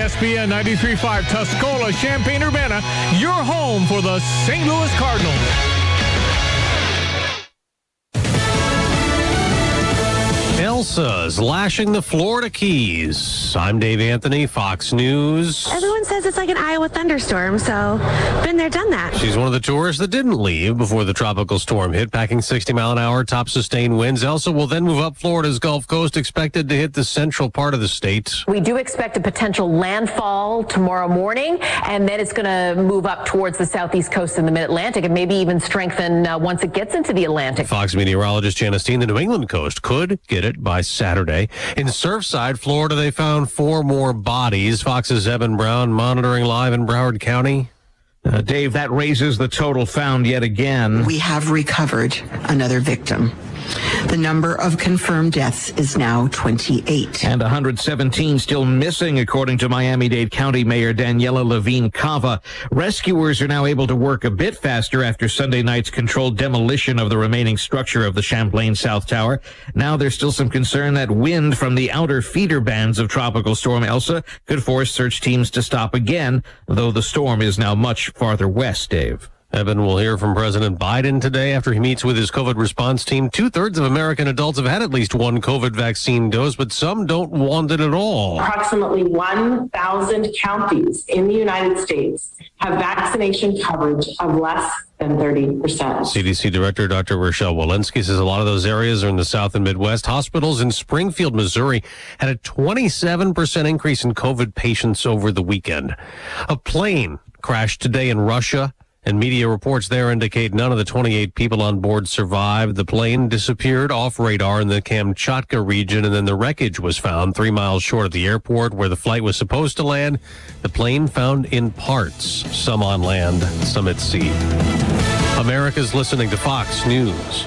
SBN 93.5 Tuscola, Champaign, Urbana, your home for the St. Louis Cardinals. Elsa's lashing the Florida Keys. I'm Dave Anthony, Fox News. Everyone says it's like an Iowa thunderstorm, so been there, done that. She's one of the tourists that didn't leave before the tropical storm hit, packing 60 mile an hour top sustained winds. Elsa will then move up Florida's Gulf Coast, expected to hit the central part of the state. We do expect a potential landfall tomorrow morning, and then it's going to move up towards the southeast coast in the mid Atlantic and maybe even strengthen uh, once it gets into the Atlantic. Fox meteorologist Janice Dean, the New England coast could get it it by Saturday. In Surfside, Florida, they found four more bodies. Fox's Evan Brown monitoring live in Broward County. Uh, Dave, that raises the total found yet again. We have recovered another victim. The number of confirmed deaths is now 28. And 117 still missing, according to Miami-Dade County Mayor Daniela Levine Cava. Rescuers are now able to work a bit faster after Sunday night's controlled demolition of the remaining structure of the Champlain South Tower. Now there's still some concern that wind from the outer feeder bands of Tropical Storm Elsa could force search teams to stop again, though the storm is now much farther west, Dave. Evan will hear from President Biden today after he meets with his COVID response team. Two thirds of American adults have had at least one COVID vaccine dose, but some don't want it at all. Approximately 1,000 counties in the United States have vaccination coverage of less than 30%. CDC Director Dr. Rochelle Walensky says a lot of those areas are in the South and Midwest. Hospitals in Springfield, Missouri had a 27% increase in COVID patients over the weekend. A plane crashed today in Russia and media reports there indicate none of the 28 people on board survived. The plane disappeared off radar in the Kamchatka region, and then the wreckage was found three miles short of the airport where the flight was supposed to land. The plane found in parts, some on land, some at sea. America's listening to Fox News.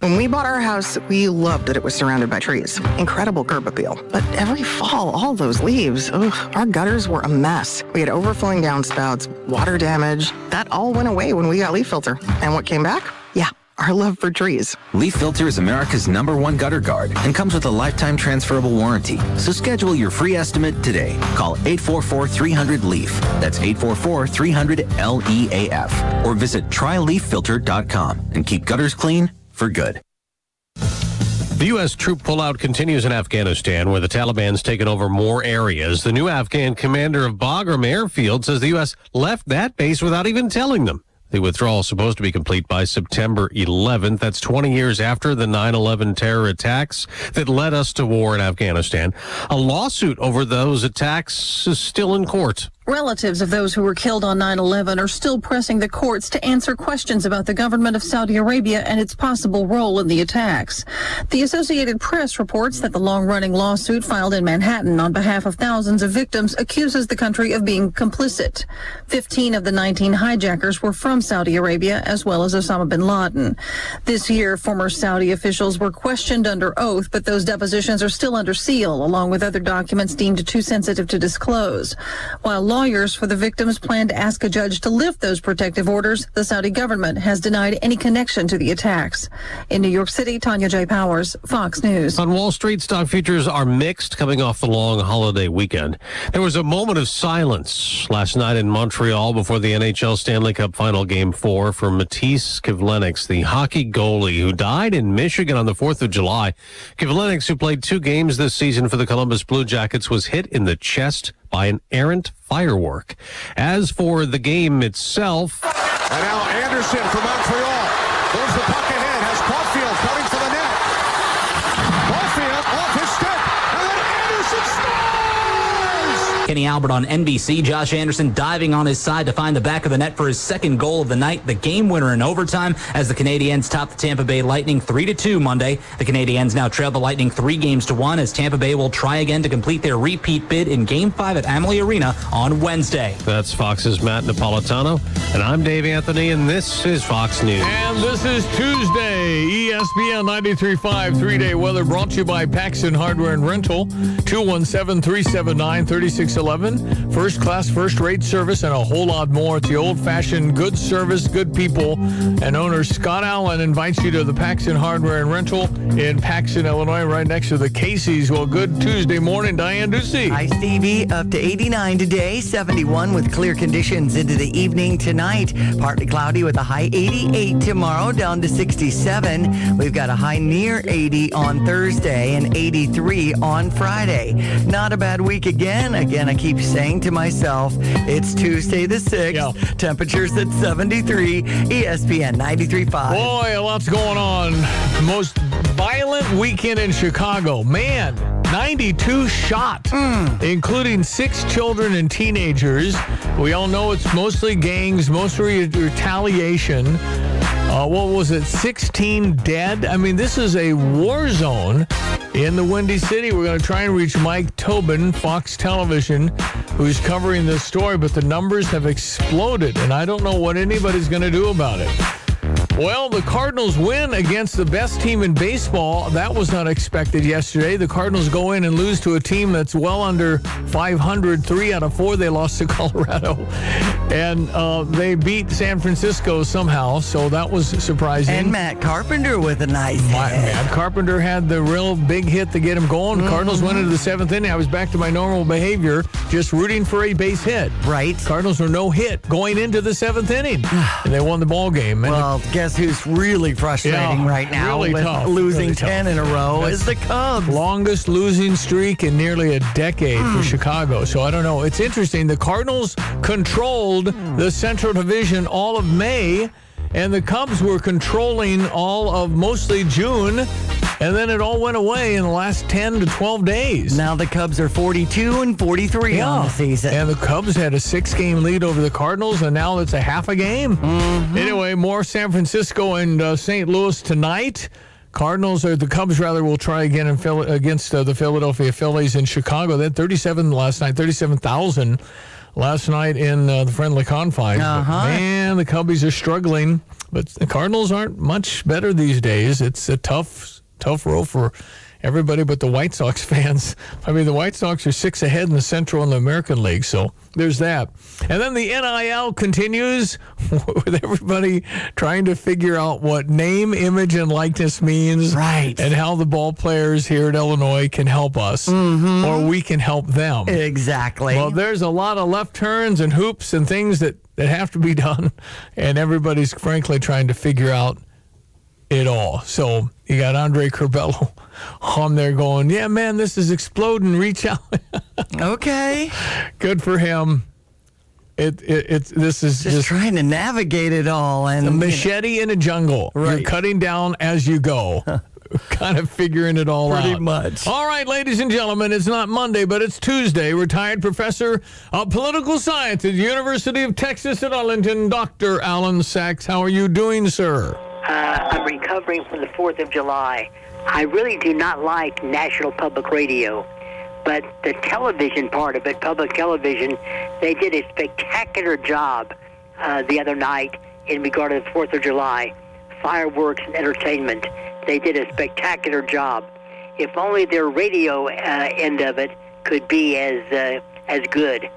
When we bought our house, we loved that it was surrounded by trees. Incredible curb appeal. But every fall, all those leaves, ugh, our gutters were a mess. We had overflowing downspouts, water damage. That all went away when we got leaf filter. And what came back? Yeah, our love for trees. Leaf Filter is America's number one gutter guard and comes with a lifetime transferable warranty. So schedule your free estimate today. Call 844-300-LEAF. That's 844-300-LEAF. Or visit tryleaffilter.com and keep gutters clean for good. The U.S. troop pullout continues in Afghanistan, where the Taliban's taken over more areas. The new Afghan commander of Bagram Airfield says the U.S. left that base without even telling them. The withdrawal is supposed to be complete by September 11th. That's 20 years after the 9-11 terror attacks that led us to war in Afghanistan. A lawsuit over those attacks is still in court. Relatives of those who were killed on 9-11 are still pressing the courts to answer questions about the government of Saudi Arabia and its possible role in the attacks. The Associated Press reports that the long-running lawsuit filed in Manhattan on behalf of thousands of victims accuses the country of being complicit. 15 of the 19 hijackers were from Saudi Arabia as well as Osama bin Laden. This year, former Saudi officials were questioned under oath, but those depositions are still under seal, along with other documents deemed too sensitive to disclose. While lawyers for the victims plan to ask a judge to lift those protective orders. The Saudi government has denied any connection to the attacks. In New York City, Tanya J. Powers, Fox News. On Wall Street, stock futures are mixed coming off the long holiday weekend. There was a moment of silence last night in Montreal before the NHL Stanley Cup Final Game 4 for Matisse Kivlenieks, the hockey goalie who died in Michigan on the 4th of July. Kivlenieks, who played two games this season for the Columbus Blue Jackets, was hit in the chest by an errant firework. As for the game itself. And now Anderson for Montreal. There's the puck ahead. Has Caulfield coming for the net. Caulfield off his stick. And then Anderson scores! Kenny Albert on NBC. Josh Anderson diving on his side to find the back of the net for his second goal of the night, the game winner in overtime as the Canadiens top the Tampa Bay Lightning 3 to 2 Monday. The Canadiens now trail the Lightning 3 games to 1 as Tampa Bay will try again to complete their repeat bid in game 5 at Amalie Arena on Wednesday. That's Fox's Matt Napolitano and I'm Dave Anthony and this is Fox News. And this is Tuesday, ESPN 93.5 three-day weather brought to you by Paxton Hardware and Rental, 217-379-3611. First class, first rate service and a whole lot more. It's the old-fashioned good service, good people. And owner Scott Allen invites you to the Paxton Hardware and Rental in Paxton, Illinois, right next to the Casey's. Well, good Tuesday morning, Diane Ducey. Hi, Stevie. Up to 89 today, 71 with clear conditions into the evening tonight. Partly cloudy with a high 88 tomorrow, down to 67. We've got a high near 80 on Thursday and 83 on Friday. Not a bad week again. Again, keep saying to myself, it's Tuesday the 6th. Temperatures at 73. ESPN 93.5. Boy, a lot's going on. Most violent weekend in Chicago. Man, 92 shot, including six children and teenagers. We all know it's mostly gangs, mostly retaliation. Uh, what was it? 16 dead. I mean, this is a war zone in the Windy City. We're going to try and reach Mike Tobin, Fox Television, who's covering this story, but the numbers have exploded, and I don't know what anybody's going to do about it. Well, the Cardinals win against the best team in baseball. That was not expected yesterday. The Cardinals go in and lose to a team that's well under 500. Three out of four they lost to Colorado. And uh, they beat San Francisco somehow, so that was surprising. And Matt Carpenter with a nice My, Matt Carpenter had the real big hit to get him going. Mm-hmm. Cardinals went into the seventh inning. I was back to my normal behavior, just rooting for a base hit. Right. Cardinals were no hit going into the seventh inning, and they won the ball game. And Well, guess who's really frustrating Yeah, right now really with tough, losing really tough. 10 in a row That's is the Cubs. Longest losing streak in nearly a decade Hmm. for Chicago. So I don't know. It's interesting. The Cardinals controlled the Central Division all of May, and the Cubs were controlling all of mostly June, and then it all went away in the last 10 to 12 days. Now the Cubs are 42 and 43 on the season. And the Cubs had a six game lead over the Cardinals, and now it's a half a game. Mm-hmm. Anyway, more San Francisco and uh, St. Louis tonight. Cardinals or the Cubs rather will try again in Phil- against uh, the Philadelphia Phillies in Chicago. They had 37 last night, 37,000 last night in uh, the friendly confines. Uh-huh. man, the Cubbies are struggling, but the Cardinals aren't much better these days. It's a tough, tough row for everybody but the White Sox fans. I mean, the White Sox are six ahead in the Central and the American League, so there's that. And then the NIL continues with everybody trying to figure out what name, image, and likeness means, right? And how the ball players here at Illinois can help us, mm-hmm. or we can help them. Exactly. Well, there's a lot of left turns and hoops and things that that have to be done, and everybody's frankly trying to figure out it all. So you got Andre Curbelo on there going, yeah, man, this is exploding. Reach out. okay. Good for him. It, it it's this is Just, just, trying to navigate it all and a you know, machete in a jungle. You're Right. cutting down as you go. kind of figuring it all Pretty out. Pretty much. All right, ladies and gentlemen, it's not Monday, but it's Tuesday. Retired professor of political science at the University of Texas at Arlington, Dr. Allan Saxe. How are you doing, sir? Uh, I'm recovering from the 4th of July. I really do not like national public radio, but the television part of it, public television, they did a spectacular job uh, the other night in regard to the 4th of July. Fireworks and entertainment. They did a spectacular job. If only their radio uh, end of it could be as uh, as good.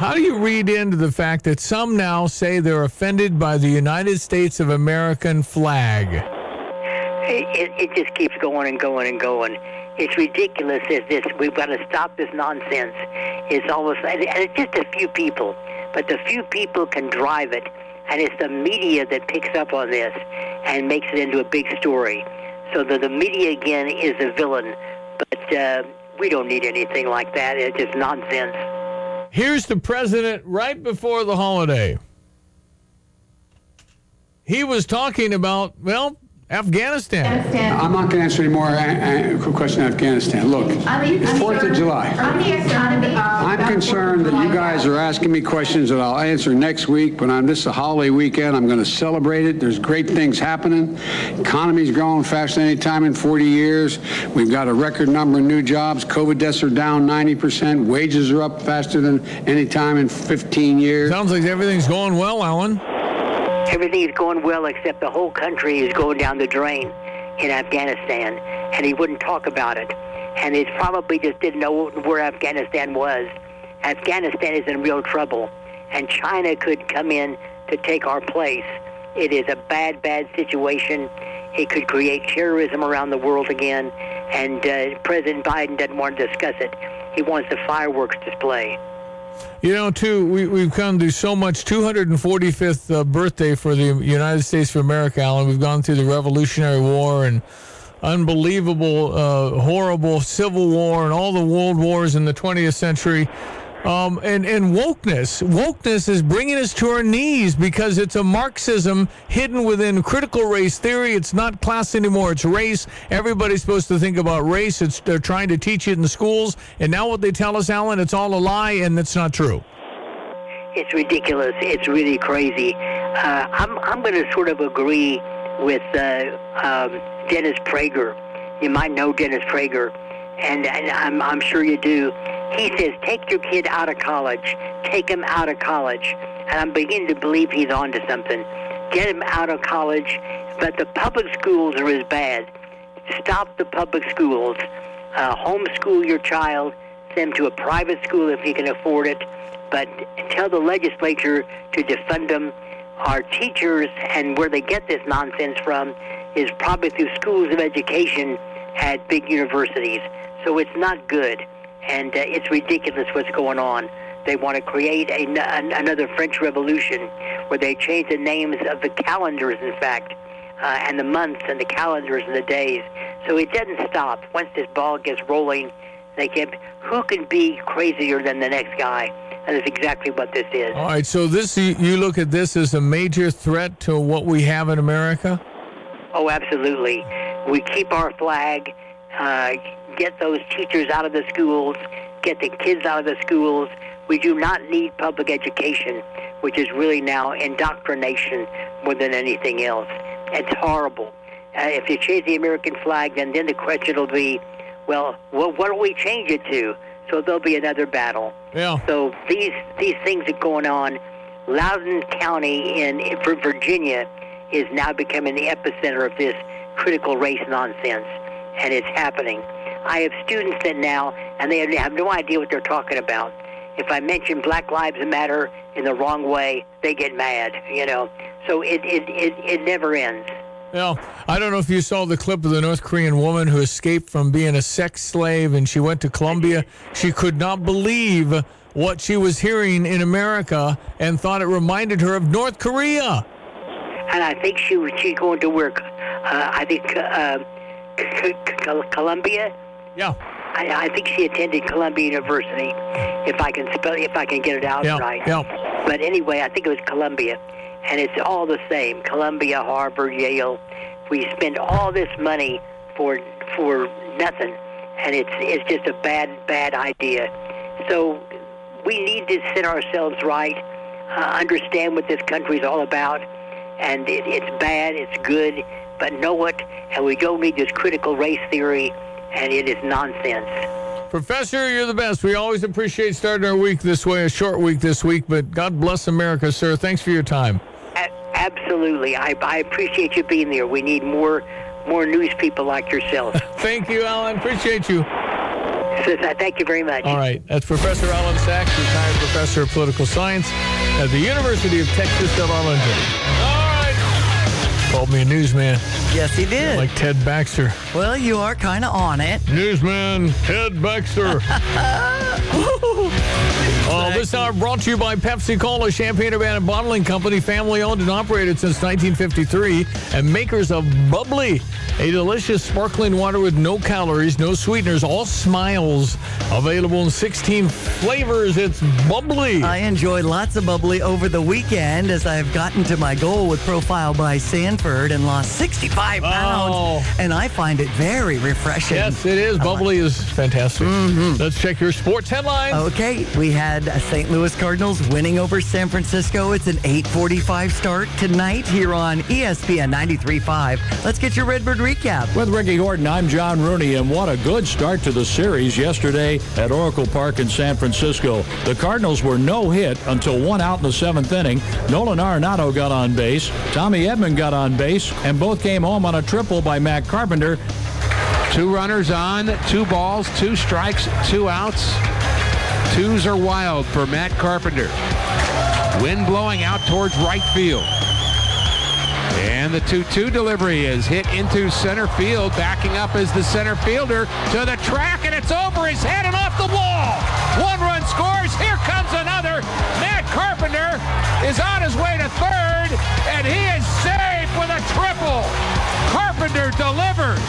How do you read into the fact that some now say they're offended by the United States of American flag? It, it, it just keeps going and going and going. It's ridiculous. Is this? We've got to stop this nonsense. It's almost and it's just a few people, but the few people can drive it, and it's the media that picks up on this and makes it into a big story. So that the media again is a villain, but uh, we don't need anything like that. It's just nonsense. Here's the president right before the holiday. He was talking about, well, Afghanistan. I'm not going to answer any more uh, uh, question on Afghanistan. Look, it's Fourth of July. I'm concerned that you guys are asking me questions that I'll answer next week. But on this is a holiday weekend, I'm going to celebrate it. There's great things happening. Economy's growing faster than any time in 40 years. We've got a record number of new jobs. COVID deaths are down 90%. Wages are up faster than any time in 15 years. Sounds like everything's going well, Allan. Everything is going well except the whole country is going down the drain in Afghanistan, and he wouldn't talk about it. And he probably just didn't know where Afghanistan was. Afghanistan is in real trouble, and China could come in to take our place. It is a bad, bad situation. It could create terrorism around the world again, and uh, President Biden doesn't want to discuss it. He wants a fireworks display. You know, too, we, we've come through so much. 245th uh, birthday for the United States of America, Allan. We've gone through the Revolutionary War and unbelievable, uh, horrible Civil War and all the world wars in the 20th century. Um, and, and wokeness, wokeness is bringing us to our knees because it's a Marxism hidden within critical race theory. It's not class anymore; it's race. Everybody's supposed to think about race. It's they're trying to teach it in schools, and now what they tell us, Allan, it's all a lie, and it's not true. It's ridiculous. It's really crazy. Uh, I'm I'm going to sort of agree with uh, um, Dennis Prager. You might know Dennis Prager, and, and I'm I'm sure you do. He says, take your kid out of college. Take him out of college. And I'm beginning to believe he's onto something. Get him out of college. But the public schools are as bad. Stop the public schools. Uh, homeschool your child. Send him to a private school if you can afford it. But tell the legislature to defund them. Our teachers and where they get this nonsense from is probably through schools of education at big universities. So it's not good and uh, it's ridiculous what's going on. They want to create a, an, another French Revolution where they change the names of the calendars, in fact, uh, and the months and the calendars and the days. So it doesn't stop. Once this ball gets rolling, they get who can be crazier than the next guy? And that's exactly what this is. All right. So this you, you look at this as a major threat to what we have in America. Oh, absolutely. We keep our flag. Uh, get those teachers out of the schools, get the kids out of the schools. We do not need public education, which is really now indoctrination more than anything else. It's horrible. Uh, if you change the American flag, then then the question will be, well, what, what do we change it to? So there'll be another battle. Yeah. So these these things are going on. Loudoun County in, in Virginia is now becoming the epicenter of this critical race nonsense, and it's happening. I have students that now, and they have no idea what they're talking about. If I mention Black Lives Matter in the wrong way, they get mad, you know. So it, it, it, it never ends. Well, I don't know if you saw the clip of the North Korean woman who escaped from being a sex slave and she went to Columbia. She could not believe what she was hearing in America and thought it reminded her of North Korea. And I think she was she's going to work. Uh, I think uh, C- C- Columbia. Yeah. I, I think she attended Columbia University, if I can spell, if I can get it out Yeah, right. yeah. But anyway, I think it was Columbia, and it's all the same. Columbia, Harvard, Yale. We spend all this money for for nothing, and it's it's just a bad bad idea. So we need to set ourselves right, uh, understand what this country's all about, and it, it's bad, it's good, but know it, and we don't need this critical race theory, and it is nonsense. Professor, you're the best. We always appreciate starting our week this way, a short week this week, but God bless America, sir. Thanks for your time. A- absolutely, I, I appreciate you being there. We need more more news people like yourself. Thank you, Allan. Appreciate you. Thank you very much. All right. That's Professor Allan Saxe, retired professor of political science at the University of Texas at Arlington. Called me a newsman. Yes, he did. Like Ted Baxter. Well, you are kind of on it. Newsman Ted Baxter. oh, This hour brought to you by Pepsi Cola, Champaign Urbana Bottling Company, family owned and operated since 1953, and makers of Bubbly, a delicious sparkling water with no calories, no sweeteners, all smiles. Available in 16 flavors. It's Bubbly. I enjoyed lots of bubbly over the weekend as I've gotten to my goal with Profile by Sanford and lost 65 pounds. Oh. And I find it very refreshing. Yes, it is. Bubbly is fantastic. Mm-hmm. Let's check your sports headlines. Okay, we had St. Louis Cardinals winning over San Francisco. It's an 8:45 start tonight here on ESPN 93.5. Let's get your Redbird recap. With Ricky Horton, I'm John Rooney, and what a good start to the series yesterday at Oracle Park in San Francisco. The Cardinals were no hit until one out in the seventh inning. Nolan Arenado got on base, Tommy Edman got on base, and both came home on a triple by Matt Carpenter. Two runners on, two balls, two strikes, two outs. Twos are wild for Matt Carpenter. Wind blowing out towards right field. And the 2-2 delivery is hit into center field. Backing up is the center fielder to the track, and it's over his head and off the wall. One run scores. Here comes another. Matt Carpenter is on his way to third, and he is safe with a triple. Carpenter delivers.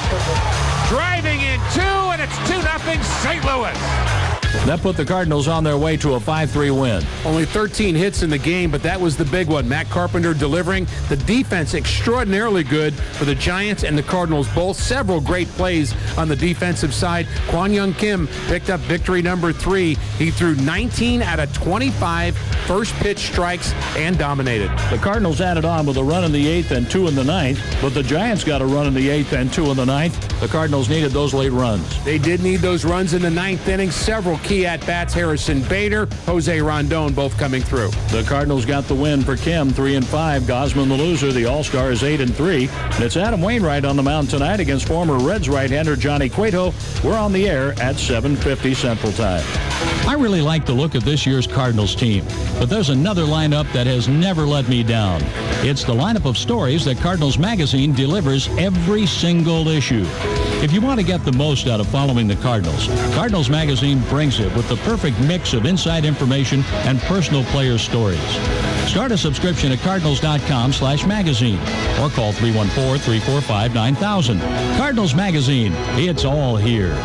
Driving in two, and it's 2 0 St. Louis. That put the Cardinals on their way to a 5-3 win. Only 13 hits in the game, but that was the big one. Matt Carpenter delivering. The defense extraordinarily good for the Giants and the Cardinals both. Several great plays on the defensive side. Kwang Hyun Kim picked up victory number three. He threw 19 out of 25 first pitch strikes and dominated. The Cardinals added on with a run in the eighth and two in the ninth, but the Giants got a run in the eighth and two in the ninth. The Cardinals needed those late runs. They did need those runs in the ninth inning. Several key at bats. Harrison Bader, Jose Rondon, both coming through. The Cardinals got the win for Kim, three and five. Gausman, the loser. The All Star is eight and three. And it's Adam Wainwright on the mound tonight against former Reds right-hander Johnny Cueto. We're on the air at 7:50 Central Time. I really like the look of this year's Cardinals team, but there's another lineup that has never let me down. It's the lineup of stories that Cardinals Magazine delivers every single issue. If you want to get the most out of following the Cardinals, Cardinals Magazine brings it with the perfect mix of inside information and personal player stories. Start a subscription at cardinals.com slash magazine or call 314-345-9000. Cardinals Magazine, it's all here.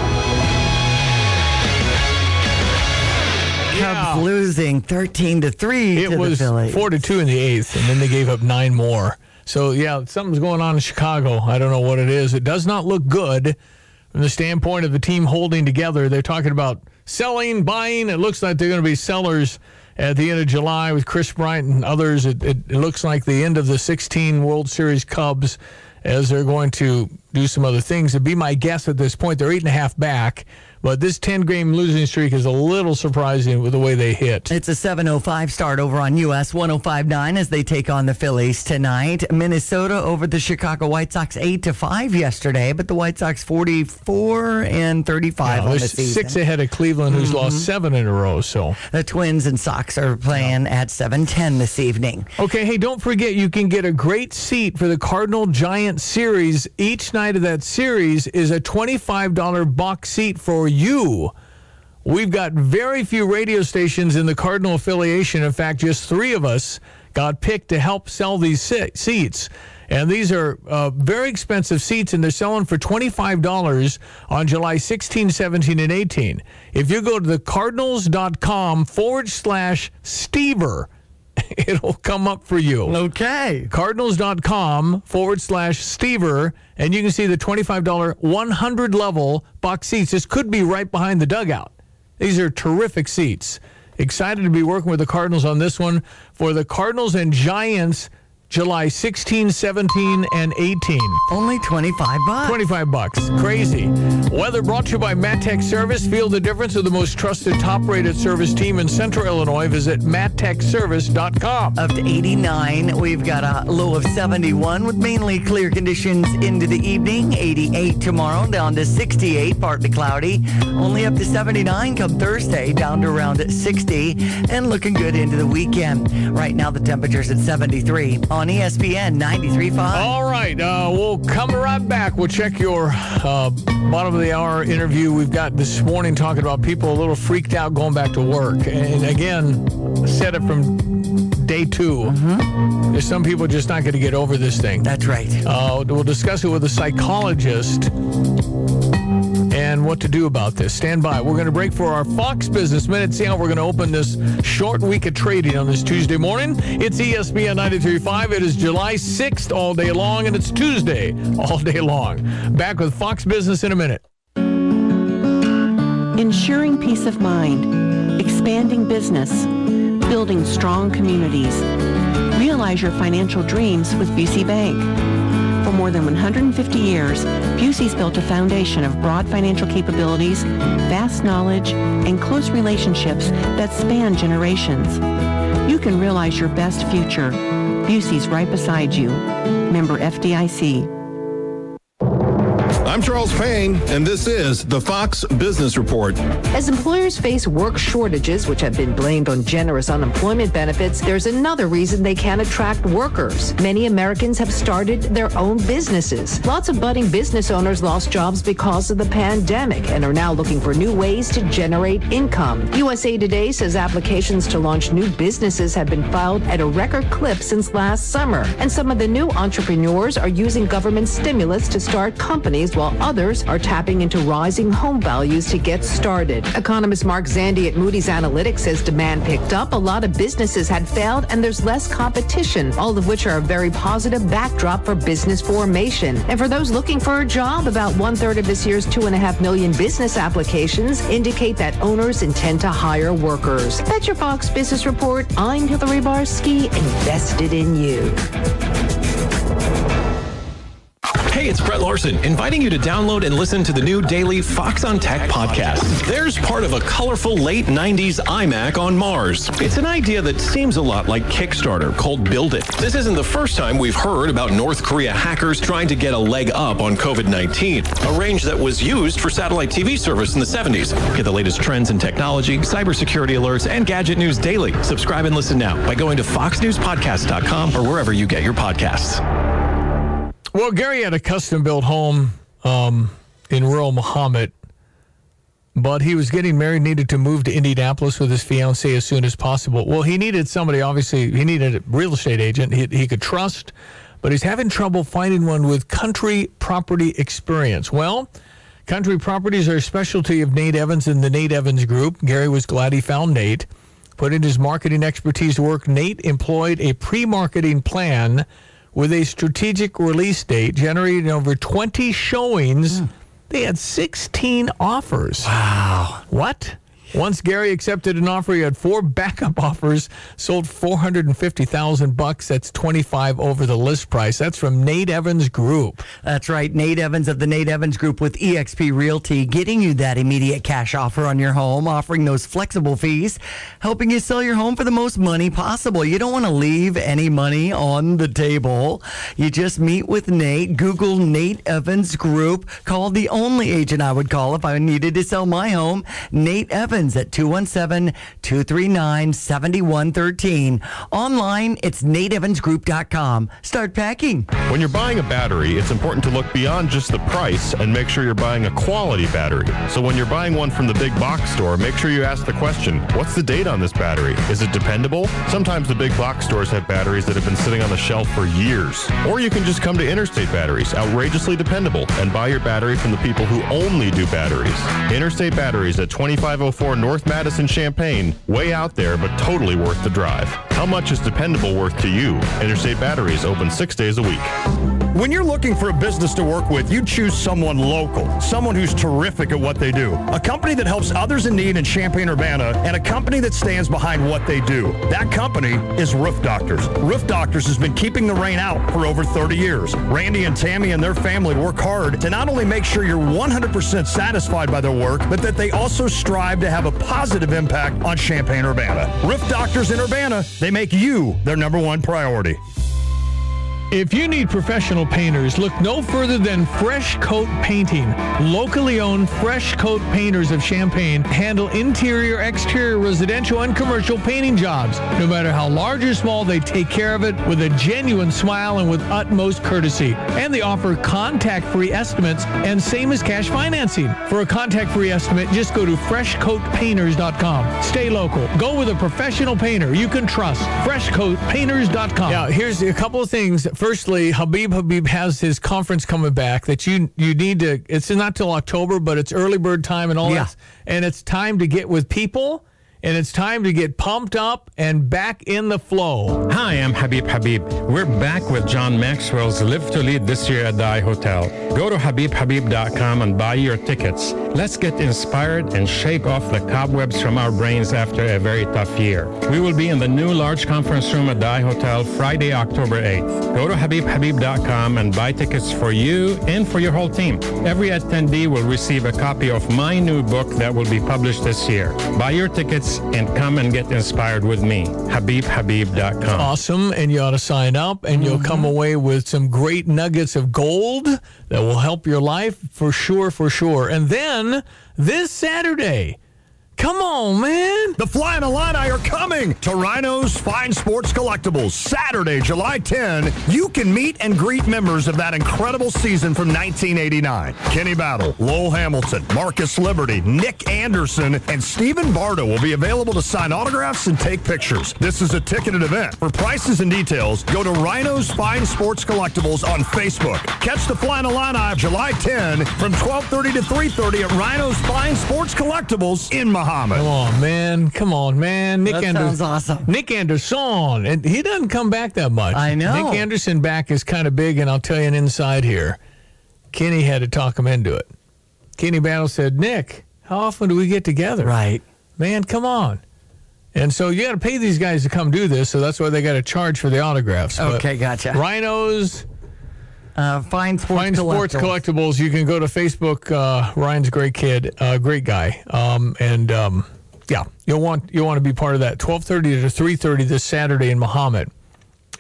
Cubs losing 13 to 3 It to was the Phillies. four to two in the eighth, and then they gave up nine more. So yeah, something's going on in Chicago. I don't know what it is. It does not look good from the standpoint of the team holding together. They're talking about selling, buying. It looks like they're going to be sellers at the end of July with Kris Bryant and others. It, it, it looks like the end of the 16 World Series Cubs as they're going to do some other things. It'd be my guess at this point. They're eight and a half back. But this 10 game losing streak is a little surprising with the way they hit. It's a 7:05 start over on US 105.9 as they take on the Phillies tonight. Minnesota over the Chicago White Sox 8 to 5 yesterday, but the White Sox 44 and 35 Yeah, on the season. six ahead of Cleveland, who's mm-hmm. lost seven in a row. So the Twins and Sox are playing at 7:10 this evening. Okay, hey, don't forget you can get a great seat for the Cardinal Giant series. Each night of that series is a $25 box seat for you. We've got very few radio stations in the Cardinal affiliation. In fact, just three of us got picked to help sell these se- seats. And these are uh, very expensive seats, and they're selling for $25 on July 16, 17, and 18. If you go to the cardinals.com forward slash Stever, it'll come up for you. Okay. Cardinals.com forward slash Stever, and you can see the $25 100 level box seats. This could be right behind the dugout. These are terrific seats. Excited to be working with the Cardinals on this one for the Cardinals and Giants July 16, 17, and 18. Only 25 bucks. 25 bucks. Crazy. Weather brought to you by Mattex Service. Feel the difference of the most trusted, top-rated service team in Central Illinois. Visit mattexservice.com. Up to 89. We've got a low of 71 with mainly clear conditions into the evening. 88 tomorrow, down to 68, partly cloudy. Only up to 79 come Thursday, down to around 60, and looking good into the weekend. Right now, the temperature's at 73. On ESPN 93.5. All right, uh, we'll come right back. We'll check your uh, bottom of the hour interview we've got this morning talking about people a little freaked out going back to work. And again, said it from day 2 There's some people just not going to get over this thing. That's right. Uh, we'll discuss it with a psychologist and what to do about this. Stand by. We're going to break for our Fox Business Minute. See how we're going to open this short week of trading on this Tuesday morning. It's ESPN 93.5. It is July 6th all day long, and it's Tuesday all day long. Back with Fox Business in a minute. Ensuring peace of mind, expanding business, building strong communities. Realize your financial dreams with Busey Bank. More than 150 years, Busey's built a foundation of broad financial capabilities, vast knowledge, and close relationships that span generations. You can realize your best future. Busey's right beside you. Member FDIC. I'm Charles Payne, and this is the Fox Business Report. As employers face work shortages, which have been blamed on generous unemployment benefits, there's another reason they can't attract workers. Many Americans have started their own businesses. Lots of budding business owners lost jobs because of the pandemic and are now looking for new ways to generate income. USA Today says applications to launch new businesses have been filed at a record clip since last summer. And some of the new entrepreneurs are using government stimulus to start companies while others are tapping into rising home values to get started. Economist Mark Zandi at Moody's Analytics says demand picked up. A lot of businesses had failed and there's less competition, all of which are a very positive backdrop for business formation. And for those looking for a job, about one third of this year's two and a half million business applications indicate that owners intend to hire workers. That's your Fox Business Report. I'm Hillary Barsky, invested in you. Hey, it's Brett Larson, inviting you to download and listen to the new daily Fox on Tech podcast. There's part of a colorful late 90s iMac on Mars. It's an idea that seems a lot like Kickstarter called Build It. This isn't the first time we've heard about North Korea hackers trying to get a leg up on COVID 19, a range that was used for satellite TV service in the 70s. Get the latest trends in technology, cybersecurity alerts, and gadget news daily. Subscribe and listen now by going to foxnewspodcast.com or wherever you get your podcasts. Well, Gary had a custom built home um, in rural Mahomet, but he was getting married, needed to move to Indianapolis with his fiancee as soon as possible. Well, he needed somebody, obviously, he needed a real estate agent he, he could trust, but he's having trouble finding one with country property experience. Well, country properties are a specialty of Nate Evans and the Nate Evans Group. Gary was glad he found Nate. Putting his marketing expertise to work, Nate employed a pre marketing plan with a strategic release date, generating over 20 showings. Hmm. They had 16 offers. Wow. What? Once Gary accepted an offer, he had four backup offers, sold 450,000 bucks. That's 25 over the list price. That's from Nate Evans Group. That's right. Nate Evans of the Nate Evans Group with eXp Realty, getting you that immediate cash offer on your home, offering those flexible fees, helping you sell your home for the most money possible. You don't want to leave any money on the table. You just meet with Nate. Google Nate Evans Group. Call the only agent I would call if I needed to sell my home, Nate Evans at 217 239 7113. Online, it's nateevansgroup.com. Start packing. When you're buying a battery, it's important to look beyond just the price and make sure you're buying a quality battery. So when you're buying one from the big box store, make sure you ask the question, what's the date on this battery? Is it dependable? Sometimes the big box stores have batteries that have been sitting on the shelf for years. Or you can just come to Interstate Batteries, outrageously dependable, and buy your battery from the people who only do batteries. Interstate Batteries at 2504 North Madison Champaign, way out there, but totally worth the drive. How much is dependable worth to you? Interstate Batteries open six days a week. When you're looking for a business to work with, you choose someone local, someone who's terrific at what they do. A company that helps others in need in Champaign-Urbana, and a company that stands behind what they do. That company is Roof Doctors. Roof Doctors has been keeping the rain out for over 30 years. Randy and Tammy and their family work hard to not only make sure you're 100% satisfied by their work, but that they also strive to have a positive impact on Champaign-Urbana. Roof Doctors in Urbana, they make you their number one priority. If you need professional painters, look no further than Fresh Coat Painting. Locally owned Fresh Coat Painters of Champaign handle interior, exterior, residential, and commercial painting jobs. No matter how large or small, they take care of it with a genuine smile and with utmost courtesy. And they offer contact-free estimates and same as cash financing. For a contact-free estimate, just go to freshcoatpainters.com. Stay local. Go with a professional painter you can trust. Freshcoatpainters.com. Now, here's a couple of things firstly, Habib Habib has his conference coming back that you you need to. It's not till October, but it's early bird time and all Yeah. that, and it's time to get with people, and it's time to get pumped up and back in the flow. Hi, I'm Habib Habib. We're back with John Maxwell's Live to Lead this year at the hotel Go to habibhabib.com and buy your tickets. Let's get inspired and shake off the cobwebs from our brains after a very tough year. We will be in the new large conference room at the hotel Friday, October 8th. Go to habibhabib.com and buy tickets for you and for your whole team. Every attendee will receive a copy of my new book that will be published this year. Buy your tickets and come and get inspired with me. habibhabib.com. Awesome, and you ought to sign up, and you'll come mm-hmm. away with some great nuggets of gold that will help your life for sure, for sure. And then this Saturday, come on, man. The Flying Illini are coming to Rhino's Fine Sports Collectibles Saturday, July 10. You can meet and greet members of that incredible season from 1989. Kenny Battle, Lowell Hamilton, Marcus Liberty, Nick Anderson, and Stephen Bardo will be available to sign autographs and take pictures. This is a ticketed event. For prices and details, go to Rhino's Fine Sports Collectibles on Facebook. Catch the Flying Illini July 10 from 12:30 to 3:30 at Rhino's Fine Sports Collectibles in Mahomet. Come on, man. Come on, man. Nick That Anderson. sounds awesome. Nick Anderson. And he doesn't come back that much. I know. Nick Anderson back is kind of big, and I'll tell you an inside here. Kenny had to talk him into it. Kenny Battle said, Nick, how often do we get together? Right. Man, come on. And so you got to pay these guys to come do this, so that's why they got to charge for the autographs. But Okay, gotcha. Rhinos, Uh, fine sports Fine Sports collectibles. Collectibles. You can go to Facebook. Uh, Ryan's a great kid, uh, great guy, um, and um, yeah, you'll want you'll want to be part of that. Twelve thirty to three thirty this Saturday in Mahomet,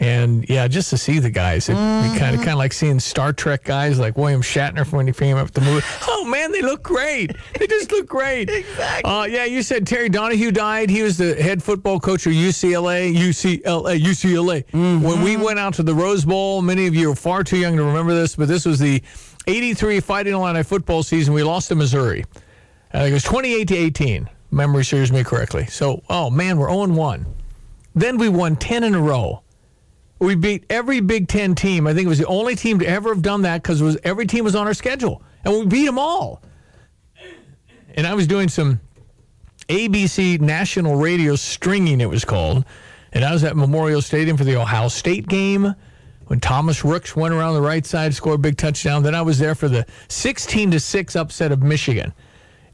and yeah, just to see the guys, it'd be kind of mm-hmm. kind of like seeing Star Trek guys like William Shatner from when he came up with the movie. Oh man, they look great. They just look great. exactly. Uh, yeah, you said Terry Donahue died. He was the head football coach of UCLA, UCLA, UCLA. Mm-hmm. When we went out to the Rose Bowl, many of you are far too young to remember this, but this was the 83 Fighting Illini football season. We lost to Missouri. I think it was 28 to 18. Memory serves me correctly. So, oh man, we're 0 1. Then we won 10 in a row. We beat every Big Ten team. I think it was the only team to ever have done that because every team was on our schedule, and we beat them all. And I was doing some ABC national radio stringing, it was called, and I was at Memorial Stadium for the Ohio State game when Thomas Rooks went around the right side, scored a big touchdown. Then I was there for the 16 to six upset of Michigan,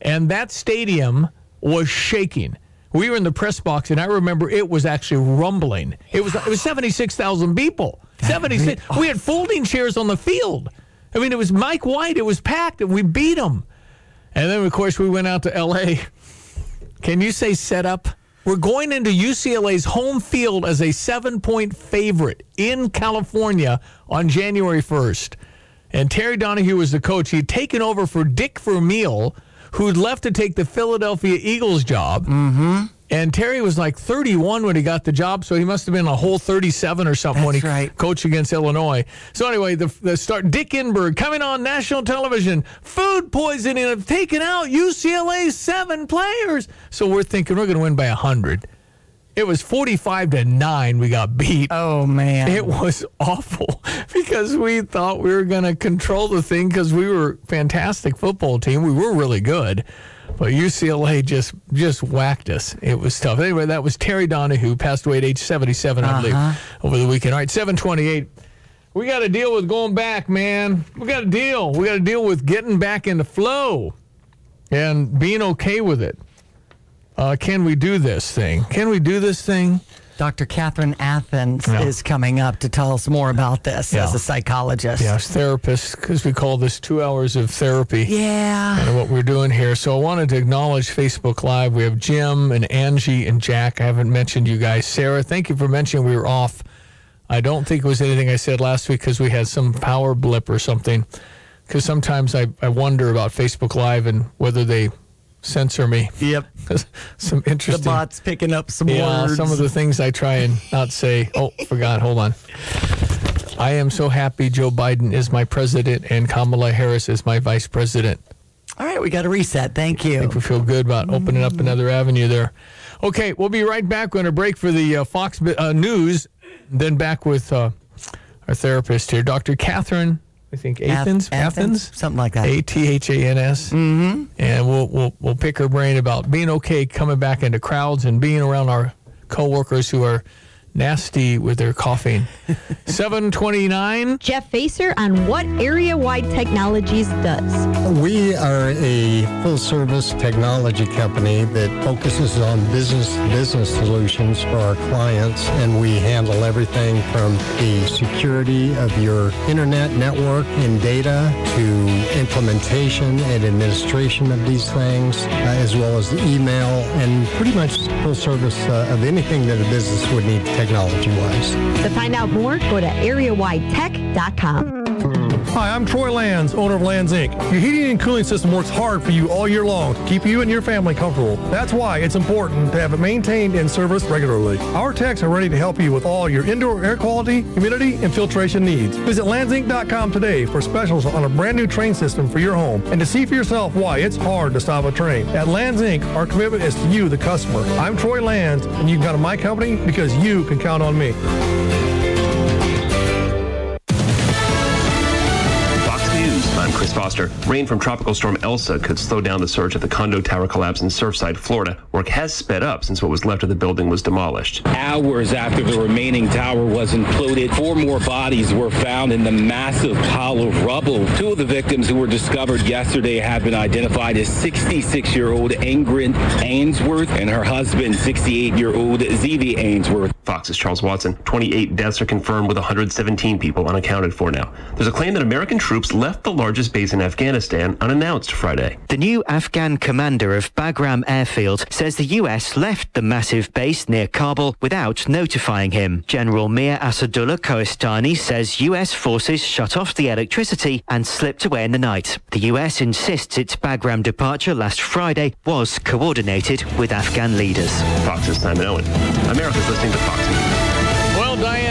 and that stadium was shaking. We were in the press box, and I remember it was actually rumbling. It was it was seventy six thousand people. Seventy six. We had folding chairs on the field. I mean, it was Mike White. It was packed, and we beat them. And then, of course, we went out to L.A. Can you say setup? We're going into UCLA's home field as a seven point favorite in California on January 1st. And Terry Donahue was the coach. He'd taken over for Dick Vermeil, who'd left to take the Philadelphia Eagles job. Mm-hmm. And Terry was like 31 when he got the job, so he must have been a whole 37 or something when he coached against Illinois. So anyway, the, the start Dick Enberg coming on national television. Food poisoning have taken out UCLA's seven players. So we're thinking we're going to win by 100. It was 45 to 9 we got beat. Oh man. It was awful because we thought we were going to control the thing cuz we were a fantastic football team. We were really good. But UCLA just just whacked us. It was tough. Anyway, that was Terry Donahue, passed away at age 77, I believe, Uh-huh. over the weekend. All right, 728. We got to deal with going back, man. We got to deal. We got to deal with getting back into flow and being okay with it. Uh, can we do this thing? Can we do this thing? Dr. Catherine Athans Yeah. is coming up to tell us more about this Yeah. as a psychologist. Yes, therapists, because we call this two hours of therapy. Yeah. And what we're doing here. So I wanted to acknowledge Facebook Live. We have Jim and Angie and Jack. I haven't mentioned you guys. Sarah, thank you for mentioning we were off. I don't think it was anything I said last week because we had some power blip or something. Because sometimes I, I wonder about Facebook Live and whether they censor me. Yep. some interesting. The bot's picking up some yeah, words. some of the things I try and not say. Oh, forgot. Hold on. I am so happy Joe Biden is my president and Kamala Harris is my vice president. All right, we got a reset. Thank you. I think we feel good about opening up another avenue there. Okay, we'll be right back. We're going to break for the uh, Fox uh, News, then back with uh, our therapist here, Dr. Catherine. I think Athans, Ath- Athans, something like that. A T H A N S. Mm-hmm. And we'll we'll we'll pick her brain about being okay coming back into crowds and being around our coworkers who are nasty with their coughing. 729. Jeff Facer on what Area Wide Technologies does. We are a full service technology company that focuses on business business solutions for our clients and we handle everything from the security of your internet network and data to implementation and administration of these things uh, as well as the email and pretty much full service uh, of anything that a business would need technology-wise. To find out more, go to areawidetech.com. Hi, I'm Troy Lands, owner of Lands Inc. Your heating and cooling system works hard for you all year long to keep you and your family comfortable. That's why it's important to have it maintained and serviced regularly. Our techs are ready to help you with all your indoor air quality, humidity, and filtration needs. Visit landsinc.com today for specials on a brand new Trane system for your home and to see for yourself why it's hard to stop a Trane. At Lands Inc., our commitment is to you, the customer. I'm Troy Lands, and you can count on my company because you can count on me. Foster. Rain from Tropical Storm Elsa could slow down the surge at the condo tower collapse in Surfside, Florida. Work has sped up since what was left of the building was demolished. Hours after the remaining tower was imploded, four more bodies were found in the massive pile of rubble. Two of the victims who were discovered yesterday have been identified as 66-year-old Ingrid Ainsworth and her husband, 68-year-old Tzvi Ainsworth. Fox's Charles Watson. 28 deaths are confirmed with 117 people unaccounted for now. There's a claim that American troops left the largest base in Afghanistan unannounced Friday. The new Afghan commander of Bagram Airfield says the US left the massive base near Kabul without notifying him. General Mir Asadullah Kohistani says US forces shut off the electricity and slipped away in the night. The US insists its Bagram departure last Friday was coordinated with Afghan leaders. Fox's Simon Owen. America's listening to Fox News.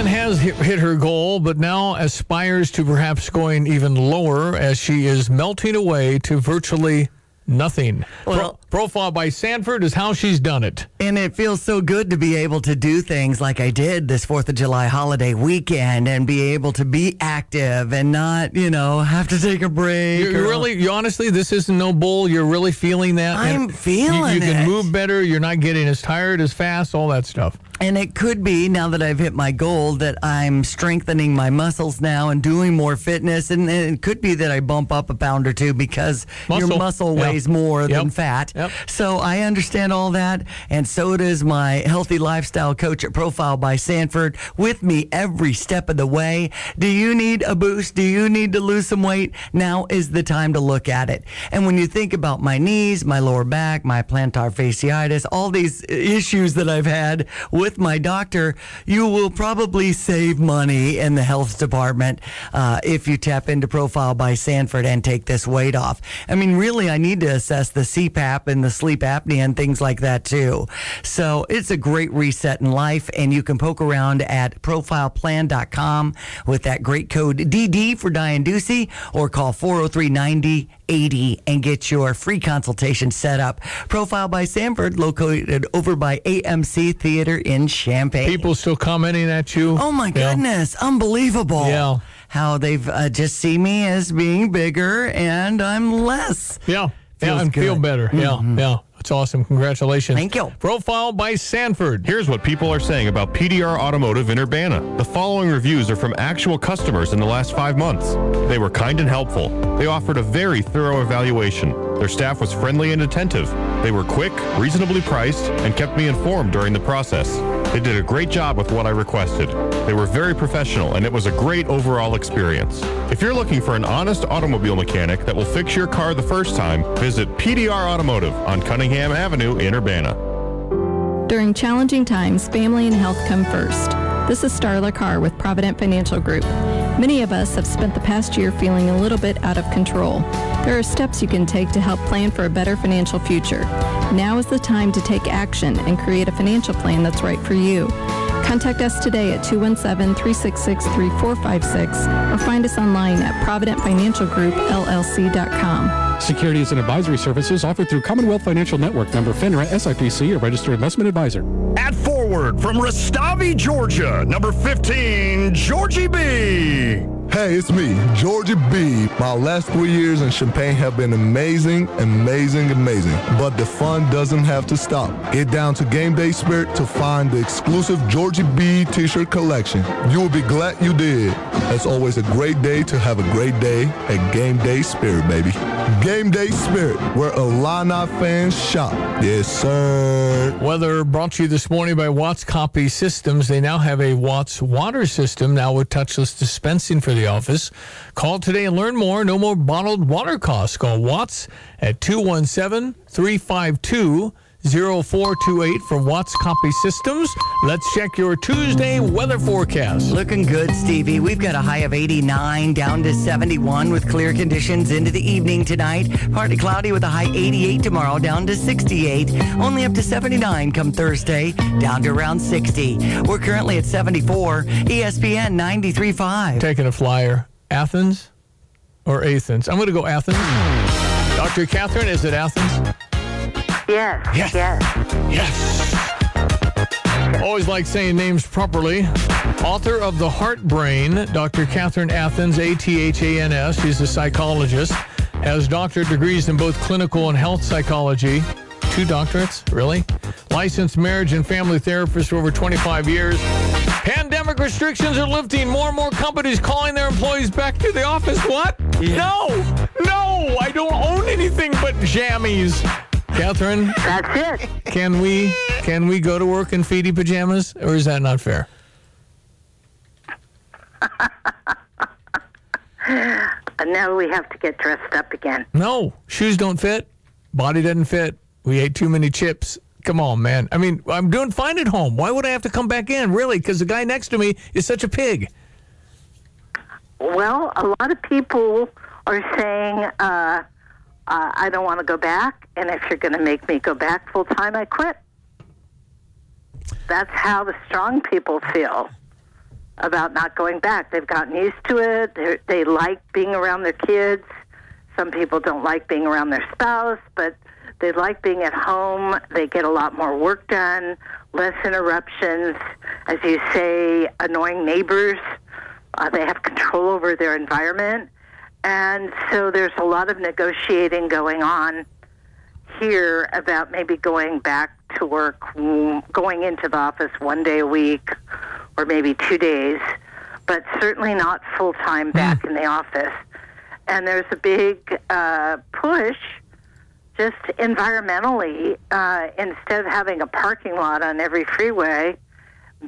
Has hit her goal, but now aspires to perhaps going even lower as she is melting away to virtually nothing. Well- Pro- profile by Sanford is how she's done it. And it feels so good to be able to do things like I did this 4th of July holiday weekend and be able to be active and not, you know, have to take a break. You or- really, you honestly, this isn't no bull. You're really feeling that. I'm And feeling you, you can it. move better. You're not getting as tired as fast. All that stuff. And it could be now that I've hit my goal that I'm strengthening my muscles now and doing more fitness. And it could be that I bump up a pound or two because your Muscle. muscle Yep. Weighs more than fat. Yep. So I understand all that. And so does my healthy lifestyle coach at Profile by Sanford with me every step of the way. Do you need a boost? Do you need to lose some weight? Now is the time to look at it. And when you think about my knees, my lower back, my plantar fasciitis, all these issues that I've had with my doctor, you will probably save money in the health department uh, if you tap into Profile by Sanford and take this weight off. I mean, really, I need to assess the CPAP and the sleep apnea and things like that too. So it's a great reset in life, and you can poke around at profileplan.com with that great code DD for Diane Ducey or call 403 90 80 and get your free consultation set up. Profile by Sanford, located over by AMC Theater in Champaign. People still commenting at you. Oh my Yeah. goodness, unbelievable. Yeah. How they've uh, just see me as being bigger and I'm less. Yeah. Yeah, Feels and feel good. better. Mm-hmm. Yeah, yeah. It's awesome. Congratulations. Thank you. Profile by Sanford. Here's what people are saying about PDR Automotive in Urbana. The following reviews are from actual customers in the last five months. They were kind and helpful. They offered a very thorough evaluation. Their staff was friendly and attentive. They were quick, reasonably priced, and kept me informed during the process. They did a great job with what I requested. They were very professional, and it was a great overall experience. If you're looking for an honest automobile mechanic that will fix your car the first time, visit PDR Automotive on Cunningham Avenue in Urbana. During challenging times, family and health come first. This is Starla Carr with Provident Financial Group. Many of us have spent the past year feeling a little bit out of control. There are steps you can take to help plan for a better financial future. Now is the time to take action and create a financial plan that's right for you. Contact us today at 217-366-3456 or find us online at providentfinancialgroupllc.com. Securities and advisory services offered through Commonwealth Financial Network, member FINRA, SIPC, a registered investment advisor. At forward from Rustavi, Georgia, number 15, Georgie B. Hey, it's me, Georgie B. My last three years in Champaign have been amazing, amazing, amazing. But the fun doesn't have to stop. Get down to Game Day Spirit to find the exclusive Georgie B t-shirt collection. You will be glad you did. It's always a great day to have a great day at Game Day Spirit, baby. Game Day Spirit, where Illini fans shop. Yes, sir. Weather brought to you this morning by Watts Copy Systems. They now have a Watts water system now with touchless dispensing for the office. Call today and learn more. No more bottled water costs. Call Watts at 217 352 0428 from Watts Copy Systems. Let's check your Tuesday weather forecast. Looking good, Stevie. We've got a high of 89 down to 71 with clear conditions into the evening tonight. Partly cloudy with a high 88 tomorrow down to 68. Only up to 79 come Thursday down to around 60. We're currently at 74. ESPN 93.5. Taking a flyer. Athens or Athens? I'm going to go Athens. Dr. Catherine, is it Athens? Yes. Yes. Yes. Yes. Always like saying names properly. Author of The Heart Brain, Dr. Catherine Athens, A T H A N S. She's a psychologist, has doctorate degrees in both clinical and health psychology. Two doctorates, really? Licensed marriage and family therapist for over 25 years. Pandemic restrictions are lifting. More and more companies calling their employees back to the office. What? No, no, I don't own anything but jammies. Catherine, that's it. Can we can we go to work in feety pajamas, or is that not fair? And now we have to get dressed up again. No, shoes don't fit, body doesn't fit. We ate too many chips. Come on, man. I mean, I'm doing fine at home. Why would I have to come back in? Really? Because the guy next to me is such a pig. Well, a lot of people are saying uh, uh, I don't want to go back, and if you're going to make me go back full time, I quit. That's how the strong people feel about not going back. They've gotten used to it. They're, they like being around their kids. Some people don't like being around their spouse, but they like being at home. They get a lot more work done, less interruptions. As you say, annoying neighbors. Uh, they have control over their environment. And so there's a lot of negotiating going on here about maybe going back to work, mm, going into the office one day a week or maybe two days, but certainly not full time back in the office. And there's a big uh, push just environmentally, uh, instead of having a parking lot on every freeway,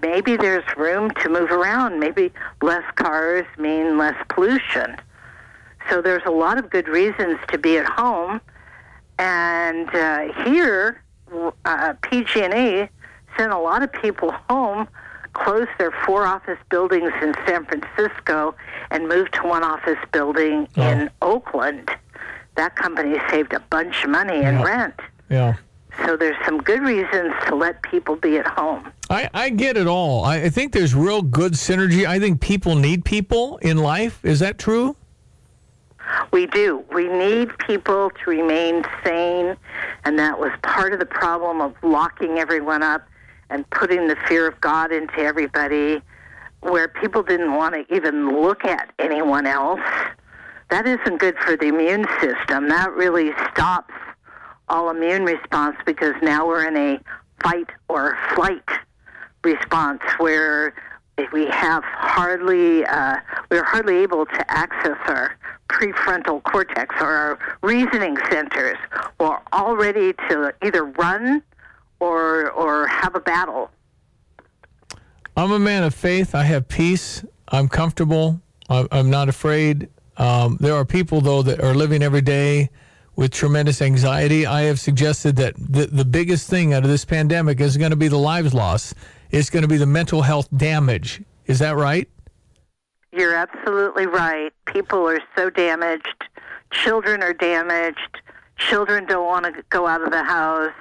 maybe there's room to move around. Maybe less cars mean less pollution. So there's a lot of good reasons to be at home. And uh, here, uh, PG&E sent a lot of people home, closed their four office buildings in San Francisco, and moved to one office building in Oakland. That company saved a bunch of money in Yeah. rent. Yeah. So there's some good reasons to let people be at home. I, I get it all. I, I think there's real good synergy. I think people need people in life. Is that true? We do. We need people to remain sane, and that was part of the problem of locking everyone up and putting the fear of God into everybody, where people didn't want to even look at anyone else. That isn't good for the immune system. That really stops all immune response because now we're in a fight or flight response where we have hardly uh, we're hardly able to access our prefrontal cortex or our reasoning centers. We're all ready to either run or or have a battle. I'm a man of faith. I have peace. I'm comfortable. I'm, not afraid. Um, there are people, though, that are living every day with tremendous anxiety. I have suggested that the, the biggest thing out of this pandemic is going to be the lives lost. it's going to be the mental health damage. Is that right? You're absolutely right. People are so damaged. Children are damaged. Children don't want to go out of the house.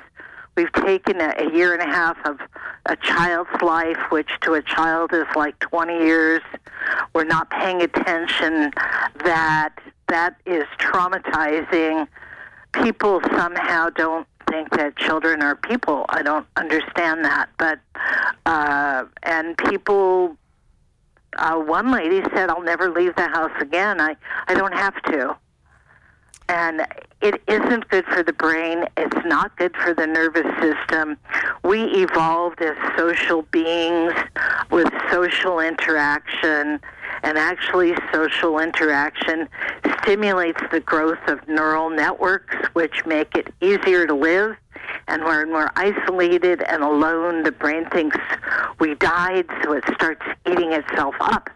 We've taken a, a year and a half of a child's life, which to a child is like 20 years. We're not paying attention that that is traumatizing. People somehow don't think that children are people. I don't understand that, but uh, and people. Uh, one lady said, "I'll never leave the house again. I I don't have to." And it isn't good for the brain. It's not good for the nervous system. We evolved as social beings with social interaction, and actually, social interaction stimulates the growth of neural networks, which make it easier to live. And when we're isolated and alone, the brain thinks we died, so it starts eating itself up.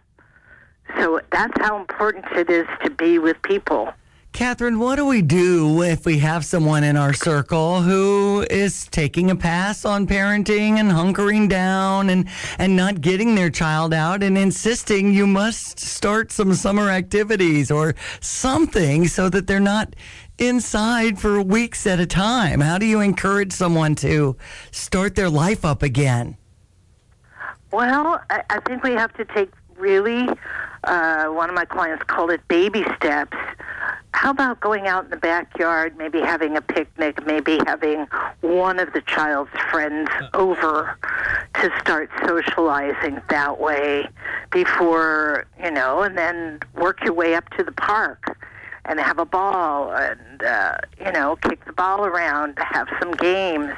So that's how important it is to be with people. Catherine, what do we do if we have someone in our circle who is taking a pass on parenting and hunkering down and, and not getting their child out and insisting you must start some summer activities or something so that they're not inside for weeks at a time? How do you encourage someone to start their life up again? Well, I, I think we have to take really, uh, one of my clients called it baby steps how about going out in the backyard, maybe having a picnic, maybe having one of the child's friends over to start socializing that way before, you know, and then work your way up to the park and have a ball and, uh, you know, kick the ball around, have some games,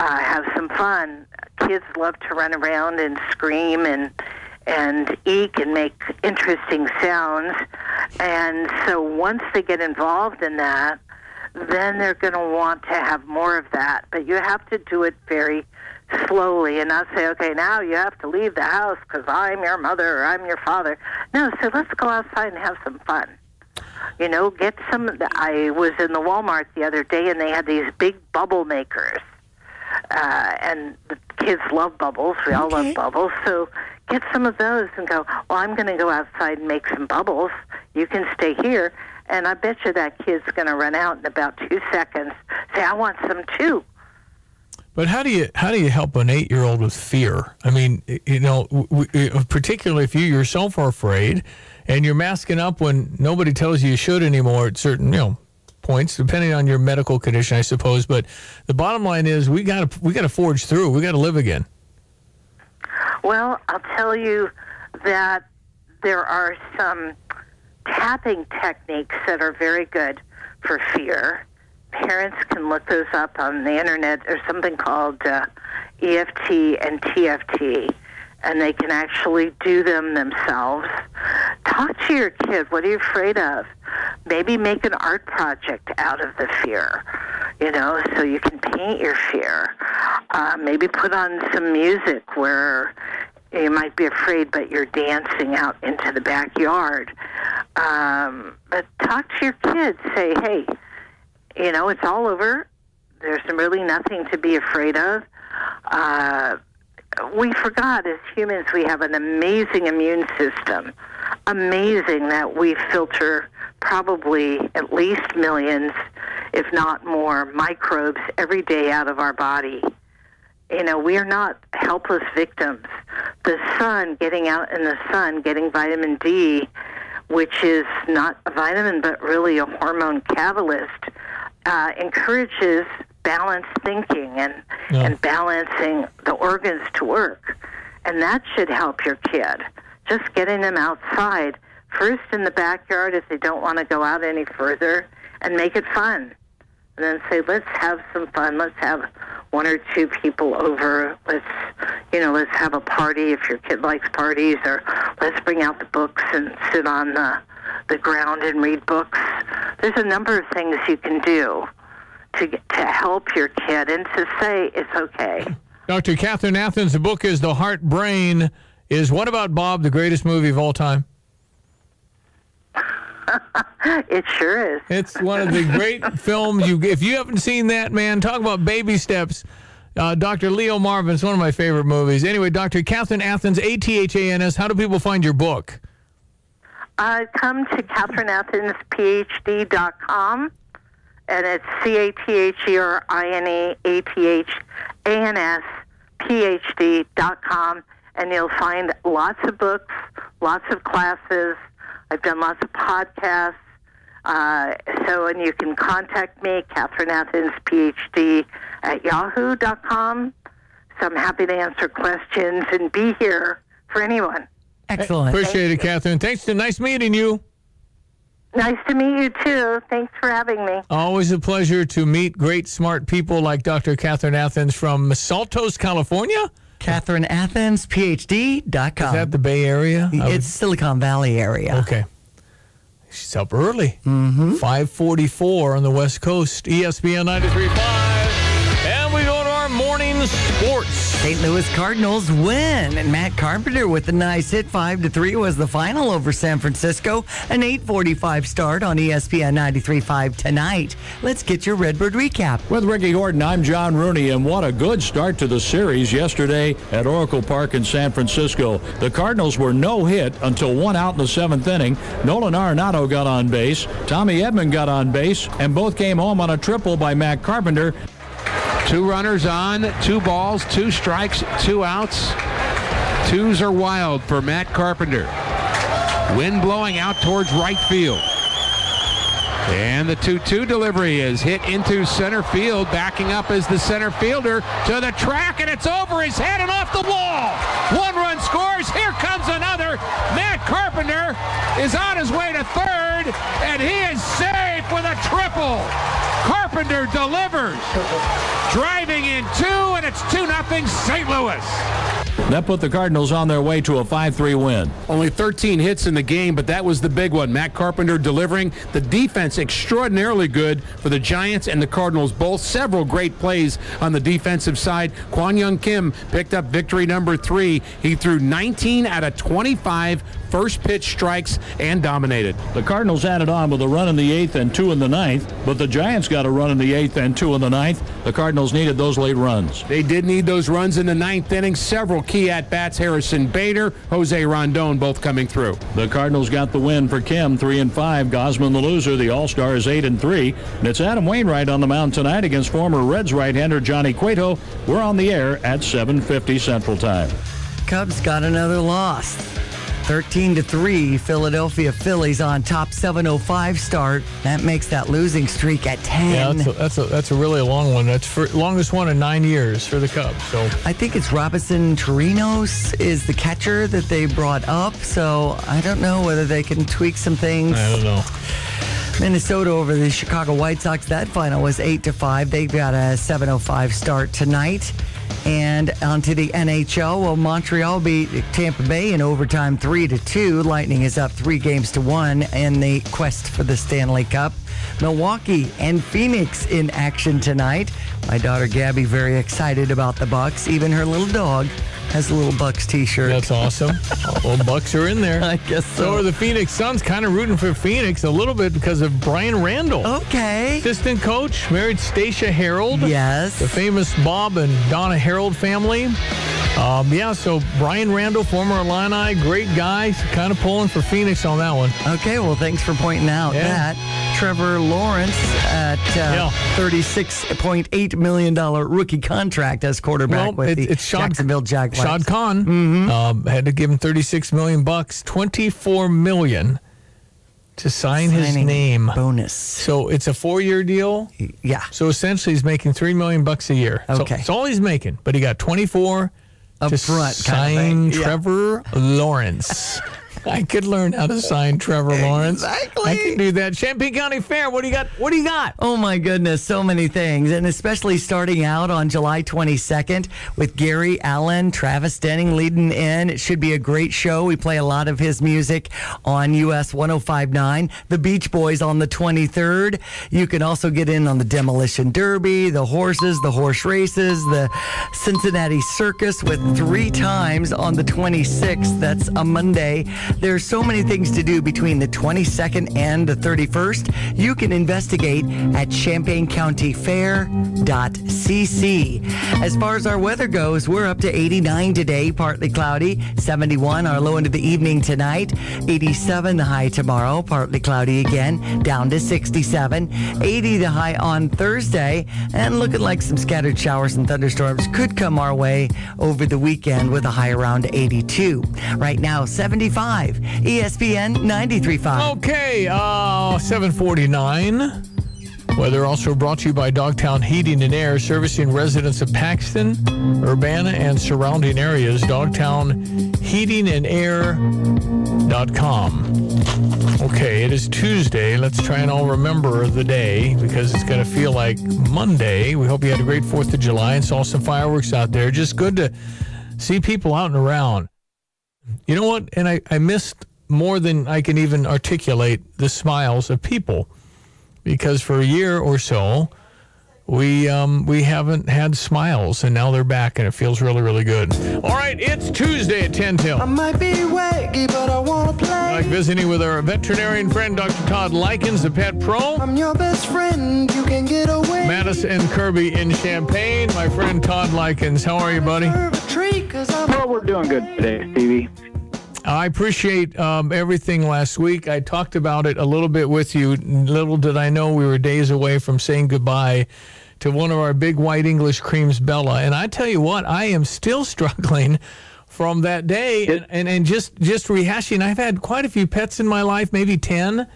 uh, have some fun. Kids love to run around and scream and and eke and make interesting sounds. And so once they get involved in that, then they're going to want to have more of that. But you have to do it very slowly and not say, okay, now you have to leave the house because I'm your mother or I'm your father. No, so let's go outside and have some fun. You know, get some. I was in the Walmart the other day and they had these big bubble makers. Uh, and the kids love bubbles. We all love bubbles. So get some of those and go, well, I'm going to go outside and make some bubbles. You can stay here. And I bet you that kid's going to run out in about two seconds. Say, I want some too. But how do you how do you help an eight year old with fear? I mean, you know, uh, particularly if you yourself are so far afraid, and you're masking up when nobody tells you you should anymore at certain you know points, depending on your medical condition, I suppose. But the bottom line is, we got to we got to forge through. We got to live again. Well, I'll tell you that there are some tapping techniques that are very good for fear. Parents can look those up on the internet. There's something called uh, EFT and TFT, and they can actually do them themselves. Talk to your kid. What are you afraid of? Maybe make an art project out of the fear, you know, so you can paint your fear. Uh, maybe put on some music where you might be afraid, but you're dancing out into the backyard. Um, but talk to your kids. Say, hey, you know, it's all over. There's really nothing to be afraid of. Uh, we forgot as humans we have an amazing immune system. Amazing that we filter probably at least millions, if not more, microbes every day out of our body. You know, we are not helpless victims. The sun, getting out in the sun, getting vitamin D, which is not a vitamin but really a hormone catalyst, uh, encourages balanced thinking and, yeah. and balancing the organs to work. And that should help your kid. Just getting them outside, first in the backyard if they don't want to go out any further, and make it fun. And then say, let's have some fun. Let's have one or two people over. Let's, you know, let's have a party if your kid likes parties, or let's bring out the books and sit on the the ground and read books. There's a number of things you can do to to help your kid and to say it's okay. Dr. Catherine Athans, the book is The Heart Brain. Is What About Bob the greatest movie of all time? it sure is. It's one of the great films. You, if you haven't seen that, man, talk about baby steps. Uh, Dr. Leo Marvin is one of my favorite movies. Anyway, Dr. Catherine Athans, A T H A N S. How do people find your book? Uh, come to CatherineAthansPhD.com, and it's C A T H E R I N E A T H A N S PhD.com, and you'll find lots of books, lots of classes. I've done lots of podcasts. Uh, so, and you can contact me, Catherine Athans, PhD, at yahoo.com. So I'm happy to answer questions and be here for anyone. Excellent. Appreciate it, Catherine. Thanks. To, nice meeting you. Nice to meet you too. Thanks for having me. Always a pleasure to meet great, smart people like Dr. Catherine Athans from Saltos, California. Catherine Athans, PhD.com. Is that the Bay Area? It's Silicon Valley area. Okay. She's up early. Mm-hmm. 544 on the West Coast, ESPN 93.5. And we go to our morning sports. St. Louis Cardinals win, and Matt Carpenter with a nice hit. Five to three was the final over San Francisco. An 8:45 start on ESPN 93.5 tonight. Let's get your Redbird recap. With Ricky Horton, I'm John Rooney, and what a good start to the series yesterday at Oracle Park in San Francisco. The Cardinals were no hit until one out in the seventh inning. Nolan Arenado got on base, Tommy Edman got on base, and both came home on a triple by Matt Carpenter. Two runners on, two balls, two strikes, two outs. Twos are wild for Matt Carpenter. Wind blowing out towards right field. And the 2 2 delivery is hit into center field. Backing up is the center fielder to the track, and it's over his head and off the wall. One run scores. Here comes another. Matt Carpenter is on his way to third, and he is safe with a triple. Carpenter delivers. Driving in two, and it's 2 0 St. Louis. That put the Cardinals on their way to a 5 3 win. Only 13 hits in the game, but that was the big one. Matt Carpenter delivering. The defense extraordinarily good for the Giants and the Cardinals both. Several great plays on the defensive side. Kwang Hyun Kim picked up victory number three. He threw 19 out of 25 first pitch strikes and dominated. The Cardinals added on with a run in the eighth and two in the ninth, but the Giants got a run in the eighth and two in the ninth. The Cardinals needed those late runs. They did need those runs in the ninth inning. Several key at bats. Harrison Bader, Jose Rondon, both coming through. The Cardinals got the win for Kim, three and five. Gausman, the loser. The All Star is eight and three. And it's Adam Wainwright on the mound tonight against former Reds right-hander Johnny Cueto. We're on the air at 7:50 Central Time. Cubs got another loss. 13 to 3, Philadelphia Phillies on top 705 start. That makes that losing streak at 10. Yeah, that's a, that's a, that's a really long one. That's for longest one in nine years for the Cubs. So I think it's Robinson Chirinos is the catcher that they brought up. So I don't know whether they can tweak some things. I don't know. Minnesota over the Chicago White Sox. That final was eight to five. They've got a 7:05 start tonight. And onto the NHL. Well, Montreal beat Tampa Bay in overtime, three to two. Lightning is up three games to one in the quest for the Stanley Cup. Milwaukee and Phoenix in action tonight. My daughter Gabby very excited about the Bucks. Even her little dog has a little Bucks T-shirt. That's awesome. well, Bucks are in there. I guess so. So are the Phoenix Suns. Kind of rooting for Phoenix a little bit because of Brian Randle. Okay. Assistant coach, married Stacia Harold. Yes. The famous Bob and Donna Harold family. Um, yeah, so Brian Randle, former Illini, great guy. Kind of pulling for Phoenix on that one. Okay, well, thanks for pointing out Yeah. that. Trevor Lawrence at uh, $36.8 million rookie contract as quarterback Well, with it- the it's Shad- Jacksonville Jaguars. Shad Khan Mm-hmm. um, had to give him 36 million bucks, 24 million to sign his Signing name. Bonus. So it's a four-year deal. Yeah. So essentially, he's making three million bucks a year. So Okay. that's all he's making. But he got 24 Up to front sign kind of thing. Yeah. Trevor Lawrence. I could learn how to sign Trevor Lawrence. Exactly. I can do that. Champaign County Fair. What do you got? What do you got? Oh my goodness, so many things. And especially starting out on July 22nd with Gary Allan, Travis Denning leading in. It should be a great show. We play a lot of his music on US 1059. The Beach Boys on the 23rd. You can also get in on the Demolition Derby, the horses, the horse races, the Cincinnati Circus with three times on the 26th. That's a Monday. There's so many things to do between the 22nd and the 31st. You can investigate at champaigncountyfair.cc. As far as our weather goes, we're up to 89 today, partly cloudy, 71 our low into the evening tonight, 87 the high tomorrow, partly cloudy again, down to 67, 80 the high on Thursday, and looking like some scattered showers and thunderstorms could come our way over the weekend with a high around 82. Right now, 75. ESPN 93.5. Okay, uh, 749. Weather also brought to you by Dogtown Heating and Air, servicing residents of Paxton, Urbana, and surrounding areas. Dogtown Heating and Air.com. Okay, it is Tuesday. Let's try and all remember the day because it's going to feel like Monday. We hope you had a great 4th of July and saw some fireworks out there. Just good to see people out and around. You know what? And I, I missed more than I can even articulate the smiles of people because for a year or so we um, we haven't had smiles and now they're back and it feels really really good. All right, it's Tuesday at 10 till. I might be waggy, but I wanna play. Like visiting with our veterinarian friend Dr. Todd Lykins, the pet pro. I'm your best friend. You can get away. Madison and Kirby in Champaign. My friend Todd Lykins, how are you, buddy? Oh, we're doing good today, Stevie. I appreciate um, everything last week. I talked about it a little bit with you. Little did I know we were days away from saying goodbye to one of our big white English creams, Bella. And I tell you what, I am still struggling from that day and, and, and just, just rehashing. I've had quite a few pets in my life, maybe 10.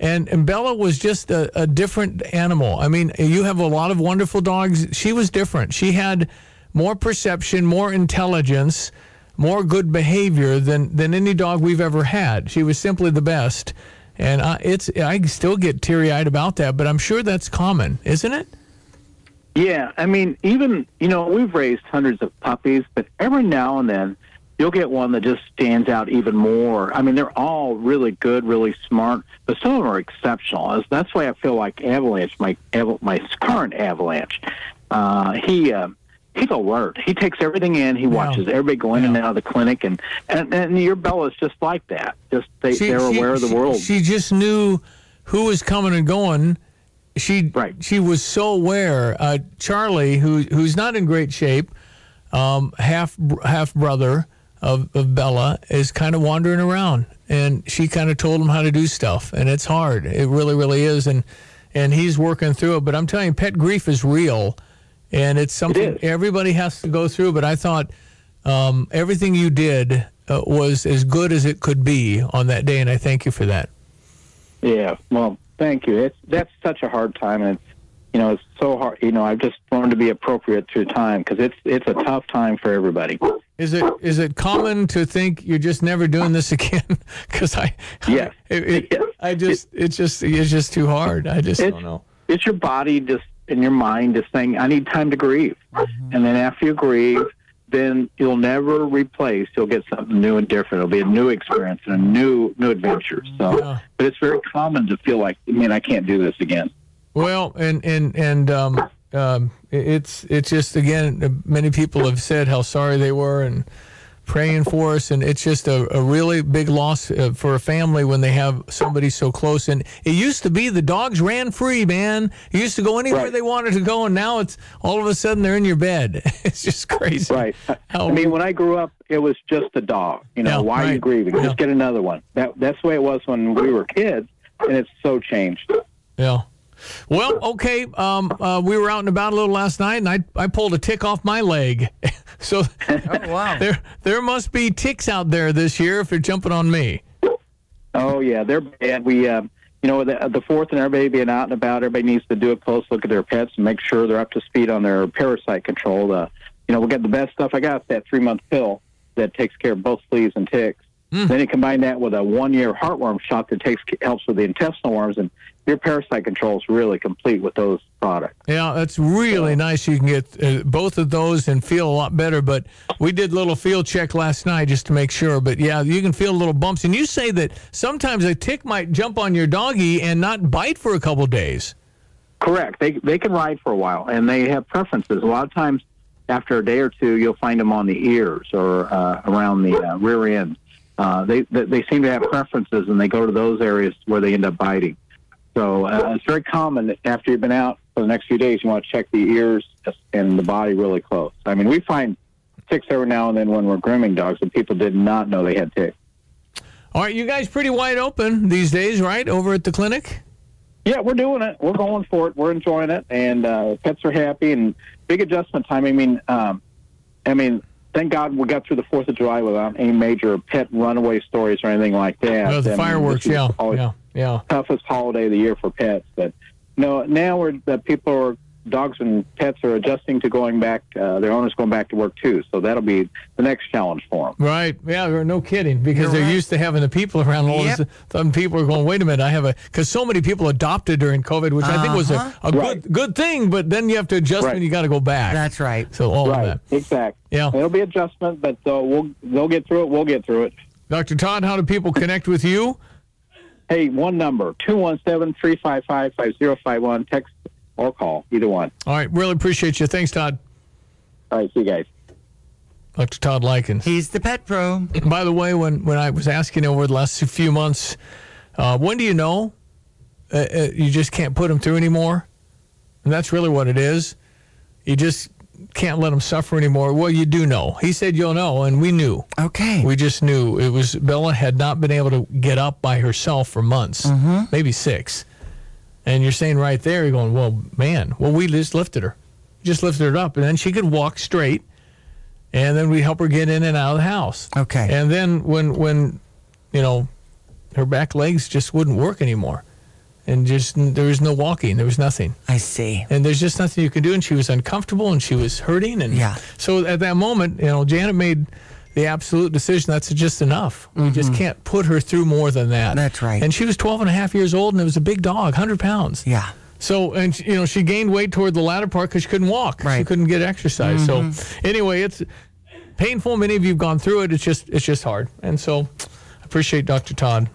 And, and Bella was just a, a different animal. I mean, you have a lot of wonderful dogs. She was different. She had more perception, more intelligence more good behavior than than any dog we've ever had. She was simply the best, and I, it's I still get teary eyed about that. But I'm sure that's common, isn't it? Yeah, I mean, even you know, we've raised hundreds of puppies, but every now and then you'll get one that just stands out even more. I mean, they're all really good, really smart, but some of them are exceptional. That's why I feel like Avalanche, my my current Avalanche, uh, he. Uh, he's alert. He takes everything in. He watches everybody go in and out of the clinic, and and, and your Bella's just like that. Just they, She- they're she- aware of the she- world. She just knew who was coming and going. She she was so aware. Uh, Charlie, who who's not in great shape, um, half half brother of, of Bella, is kind of wandering around, and she kind of told him how to do stuff, and it's hard. It really, really is, and and he's working through it. But I'm telling you, pet grief is real, and it's something everybody has to go through. But I thought um, everything you did uh, was as good as it could be on that day, and I thank you for that. Yeah, well, thank you. It's that's such a hard time, and it's you know it's so hard. You know, I've just learned to be appropriate through time because it's it's a tough time for everybody. Is it is it common to think you're just never doing this again? Because I, Yes. it, it, I just it's just it's just too hard. I just don't know. It's your body just and your mind just saying, "I need time to grieve," Mm-hmm. and then after you grieve, then you'll never replace. You'll get something new and different. It'll be a new experience and a new new adventure. So, but it's very common to feel like, I mean, I can't do this again." Well, and and and um, um, it's it's just again, many people have said how sorry they were and praying for us, and it's just a, a really big loss uh, for a family when they have somebody so close. And it used to be the dogs ran free, man. You used to go anywhere they wanted to go, and now it's all of a sudden they're in your bed. it's just crazy. Right. I mean, when I grew up, it was just a dog. You know, Yeah, why are you grieving? Yeah. Just get another one. That that's the way it was when we were kids, and it's so changed. Yeah. Well, okay. Um, uh, we were out and about a little last night, and I I pulled a tick off my leg. so wow. there there must be ticks out there this year if they're jumping on me. Oh yeah, they're bad. We, um, you know, the, the fourth and everybody being out and about, everybody needs to do a close look at their pets and make sure they're up to speed on their parasite control. Uh, you know, we got the best stuff. I got that three month pill that takes care of both fleas and ticks. Then you combine that with a one year heartworm shot that takes helps with the intestinal worms, and your parasite control is really complete with those products. Yeah, that's really nice. You can get uh, both of those and feel a lot better. But we did a little field check last night just to make sure. But yeah, you can feel little bumps. And you say that sometimes a tick might jump on your doggy and not bite for a couple days. Correct. They they can ride for a while, and they have preferences. A lot of times, after a day or two, you'll find them on the ears or uh, around the uh, rear end. uh, they, they they seem to have preferences, and they go to those areas where they end up biting. So uh, it's very common that after you've been out for the next few days, you want to check the ears and the body really close. I mean, we find ticks every now and then when we're grooming dogs, and people did not know they had ticks. All right, you guys pretty wide open these days, right? Over at the clinic. Yeah, we're doing it. We're going for it. We're enjoying it, and uh, pets are happy. And big adjustment time. I mean, um, I mean, thank God we got through the Fourth of July without any major pet runaway stories or anything like that. Oh, the mean, fireworks, yeah, always yeah, yeah. toughest holiday of the year for pets. But no, now we're the people are dogs and pets are adjusting to going back. Uh, their owners going back to work too. So that'll be the next challenge for them. Right. Yeah, no kidding. Because they're used to having the people around. All Yep. this, some people are going, wait a minute, I have a, because so many people adopted during COVID, which I think was a, Uh-huh. a good good thing, but then you have to adjust Right. when you got to go back. That's right. So all right. of that. Exactly. Yeah. It'll be adjustment, but uh, we'll they'll get through it. We'll get through it. Dr. Todd, how do people connect with you? Hey, one number 217-355-5051. Text or call, either one. All right. Really appreciate you. Thanks, Todd. All right. See you guys. Dr. Todd Lykins. He's the pet pro. By the way, when, when I was asking over the last few months, uh, when do you know uh, uh, you just can't put them through anymore? And that's really what it is. You just can't let them suffer anymore. Well, you do know. He said you'll know, and we knew. Okay. We just knew. It was Bella had not been able to get up by herself for months, Mm-hmm. maybe six. And you're saying right there, you're going, well, man, well, we just lifted her. Just lifted her up, and then she could walk straight and then we help her get in and out of the house. Okay. And then when when you know her back legs just wouldn't work anymore, and just there was no walking, there was nothing. I see. And there's just nothing you can do, and she was uncomfortable, and she was hurting, and Yeah. So at that moment, you know, Janet made the absolute decision that's just enough. We just can't put her through more than that. Mm-hmm. That's right. And she was 12 and a half years old, and it was a big dog, 100 pounds. Yeah. So, and you know, she gained weight toward the latter part because she couldn't walk. right. She couldn't get exercise. Mhm. So, anyway, it's painful. Many of you have gone through it. It's just, it's just hard. And so, I appreciate Dr. Todd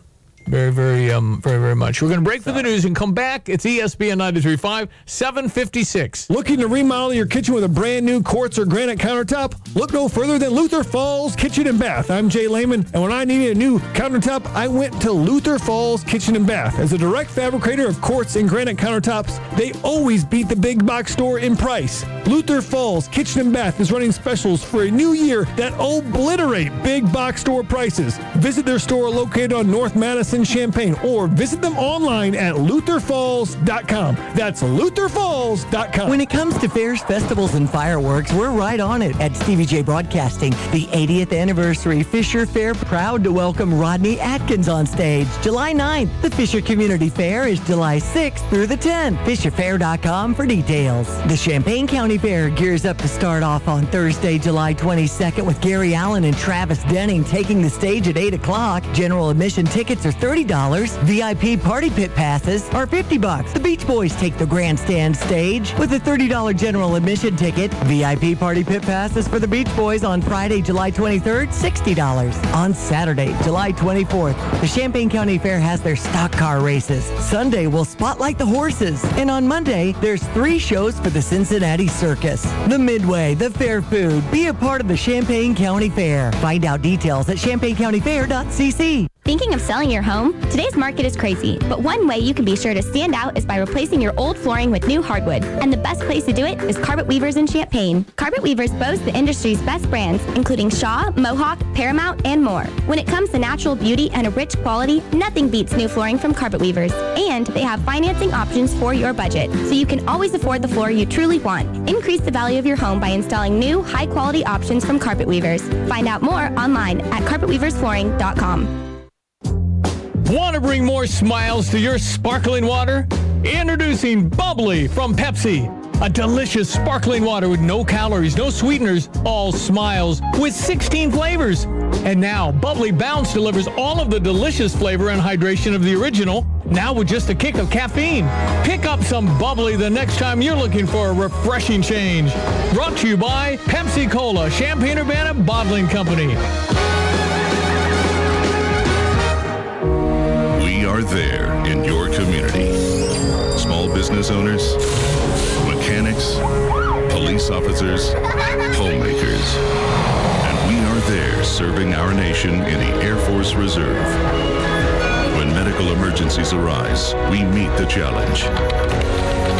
very, very, um, very, very much. We're going to break for the news and come back. It's ESPN 93.5, 756. Looking to remodel your kitchen with a brand new quartz or granite countertop? Look no further than Luther Falls Kitchen and Bath. I'm Jay Lehman, and when I needed a new countertop, I went to Luther Falls Kitchen and Bath. As a direct fabricator of quartz and granite countertops, they always beat the big box store in price. Luther Falls Kitchen and Bath is running specials for a new year that obliterate big box store prices. Visit their store located on North Madison, Champaign, or visit them online at lutherfalls.com. That's lutherfalls.com. When it comes to fairs, festivals, and fireworks, we're right on it at Stevie Jay Broadcasting. The 80th anniversary Fisher Fair proud to welcome Rodney Atkins on stage July 9th. The Fisher Community Fair is July 6th through the 10th. FisherFair.com for details. The Champaign County Fair gears up to start off on Thursday, July 22nd with Gary Allan and Travis Denning taking the stage at 8 o'clock. General admission tickets are $30. VIP party pit passes are 50 bucks. The Beach Boys take the grandstand stage with a $30 general admission ticket. VIP party pit passes for the Beach Boys on Friday, July 23rd, $60. On Saturday, July 24th, the Champaign County Fair has their stock car races. Sunday will spotlight the horses. And on Monday, there's three shows for the Cincinnati Circus. The Midway, the Fair Food. Be a part of the Champaign County Fair. Find out details at champaigncountyfair.cc. Thinking of selling your home? Today's market is crazy, but one way you can be sure to stand out is by replacing your old flooring with new hardwood. And the best place to do it is Carpet Weavers in Champaign. Carpet Weavers boast the industry's best brands, including Shaw, Mohawk, Paramount, and more. When it comes to natural beauty and a rich quality, nothing beats new flooring from Carpet Weavers. And they have financing options for your budget, so you can always afford the floor you truly want. Increase the value of your home by installing new, high-quality options from Carpet Weavers. Find out more online at carpetweaversflooring.com. Want to bring more smiles to your sparkling water? Introducing Bubbly from Pepsi. A delicious sparkling water with no calories, no sweeteners, all smiles with 16 flavors. And now, Bubbly Bounce delivers all of the delicious flavor and hydration of the original, now with just a kick of caffeine. Pick up some Bubbly the next time you're looking for a refreshing change. Brought to you by Pepsi Cola, Champaign Urbana Bottling Company. Are there in your community. Small business owners, mechanics, police officers, homemakers. And we are there serving our nation in the Air Force Reserve. When medical emergencies arise, we meet the challenge.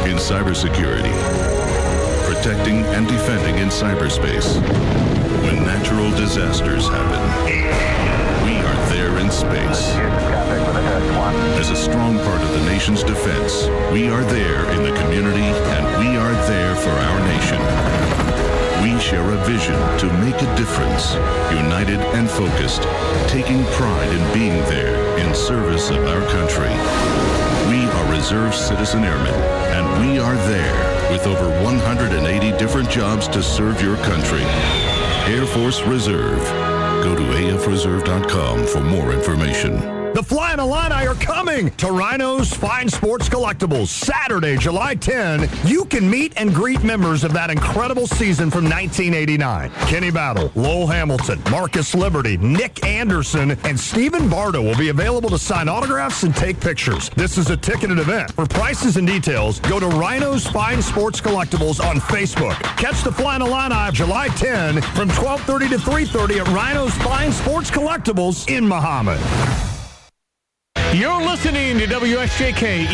In cybersecurity, protecting and defending in cyberspace. When natural disasters happen, we are there in space. As a strong part of the nation's defense, we are there in the community and we are there for our nation. We share a vision to make a difference, united and focused, taking pride in being there in service of our country. We are Reserve Citizen Airmen, and we are there with over 180 different jobs to serve your country. Air Force Reserve. Go to afreserve.com for more information. The Flying Illini are coming to Rhino's Fine Sports Collectibles Saturday, July 10. You can meet and greet members of that incredible season from 1989. Kenny Battle, Lowell Hamilton, Marcus Liberty, Nick Anderson, and Stephen Bardo will be available to sign autographs and take pictures. This is a ticketed event. For prices and details, go to Rhino's Fine Sports Collectibles on Facebook. Catch the Flying Illini of July 10 from 12:30 to 3:30 at Rhino's Fine Sports Collectibles in Mahomet. You're listening to WSJK.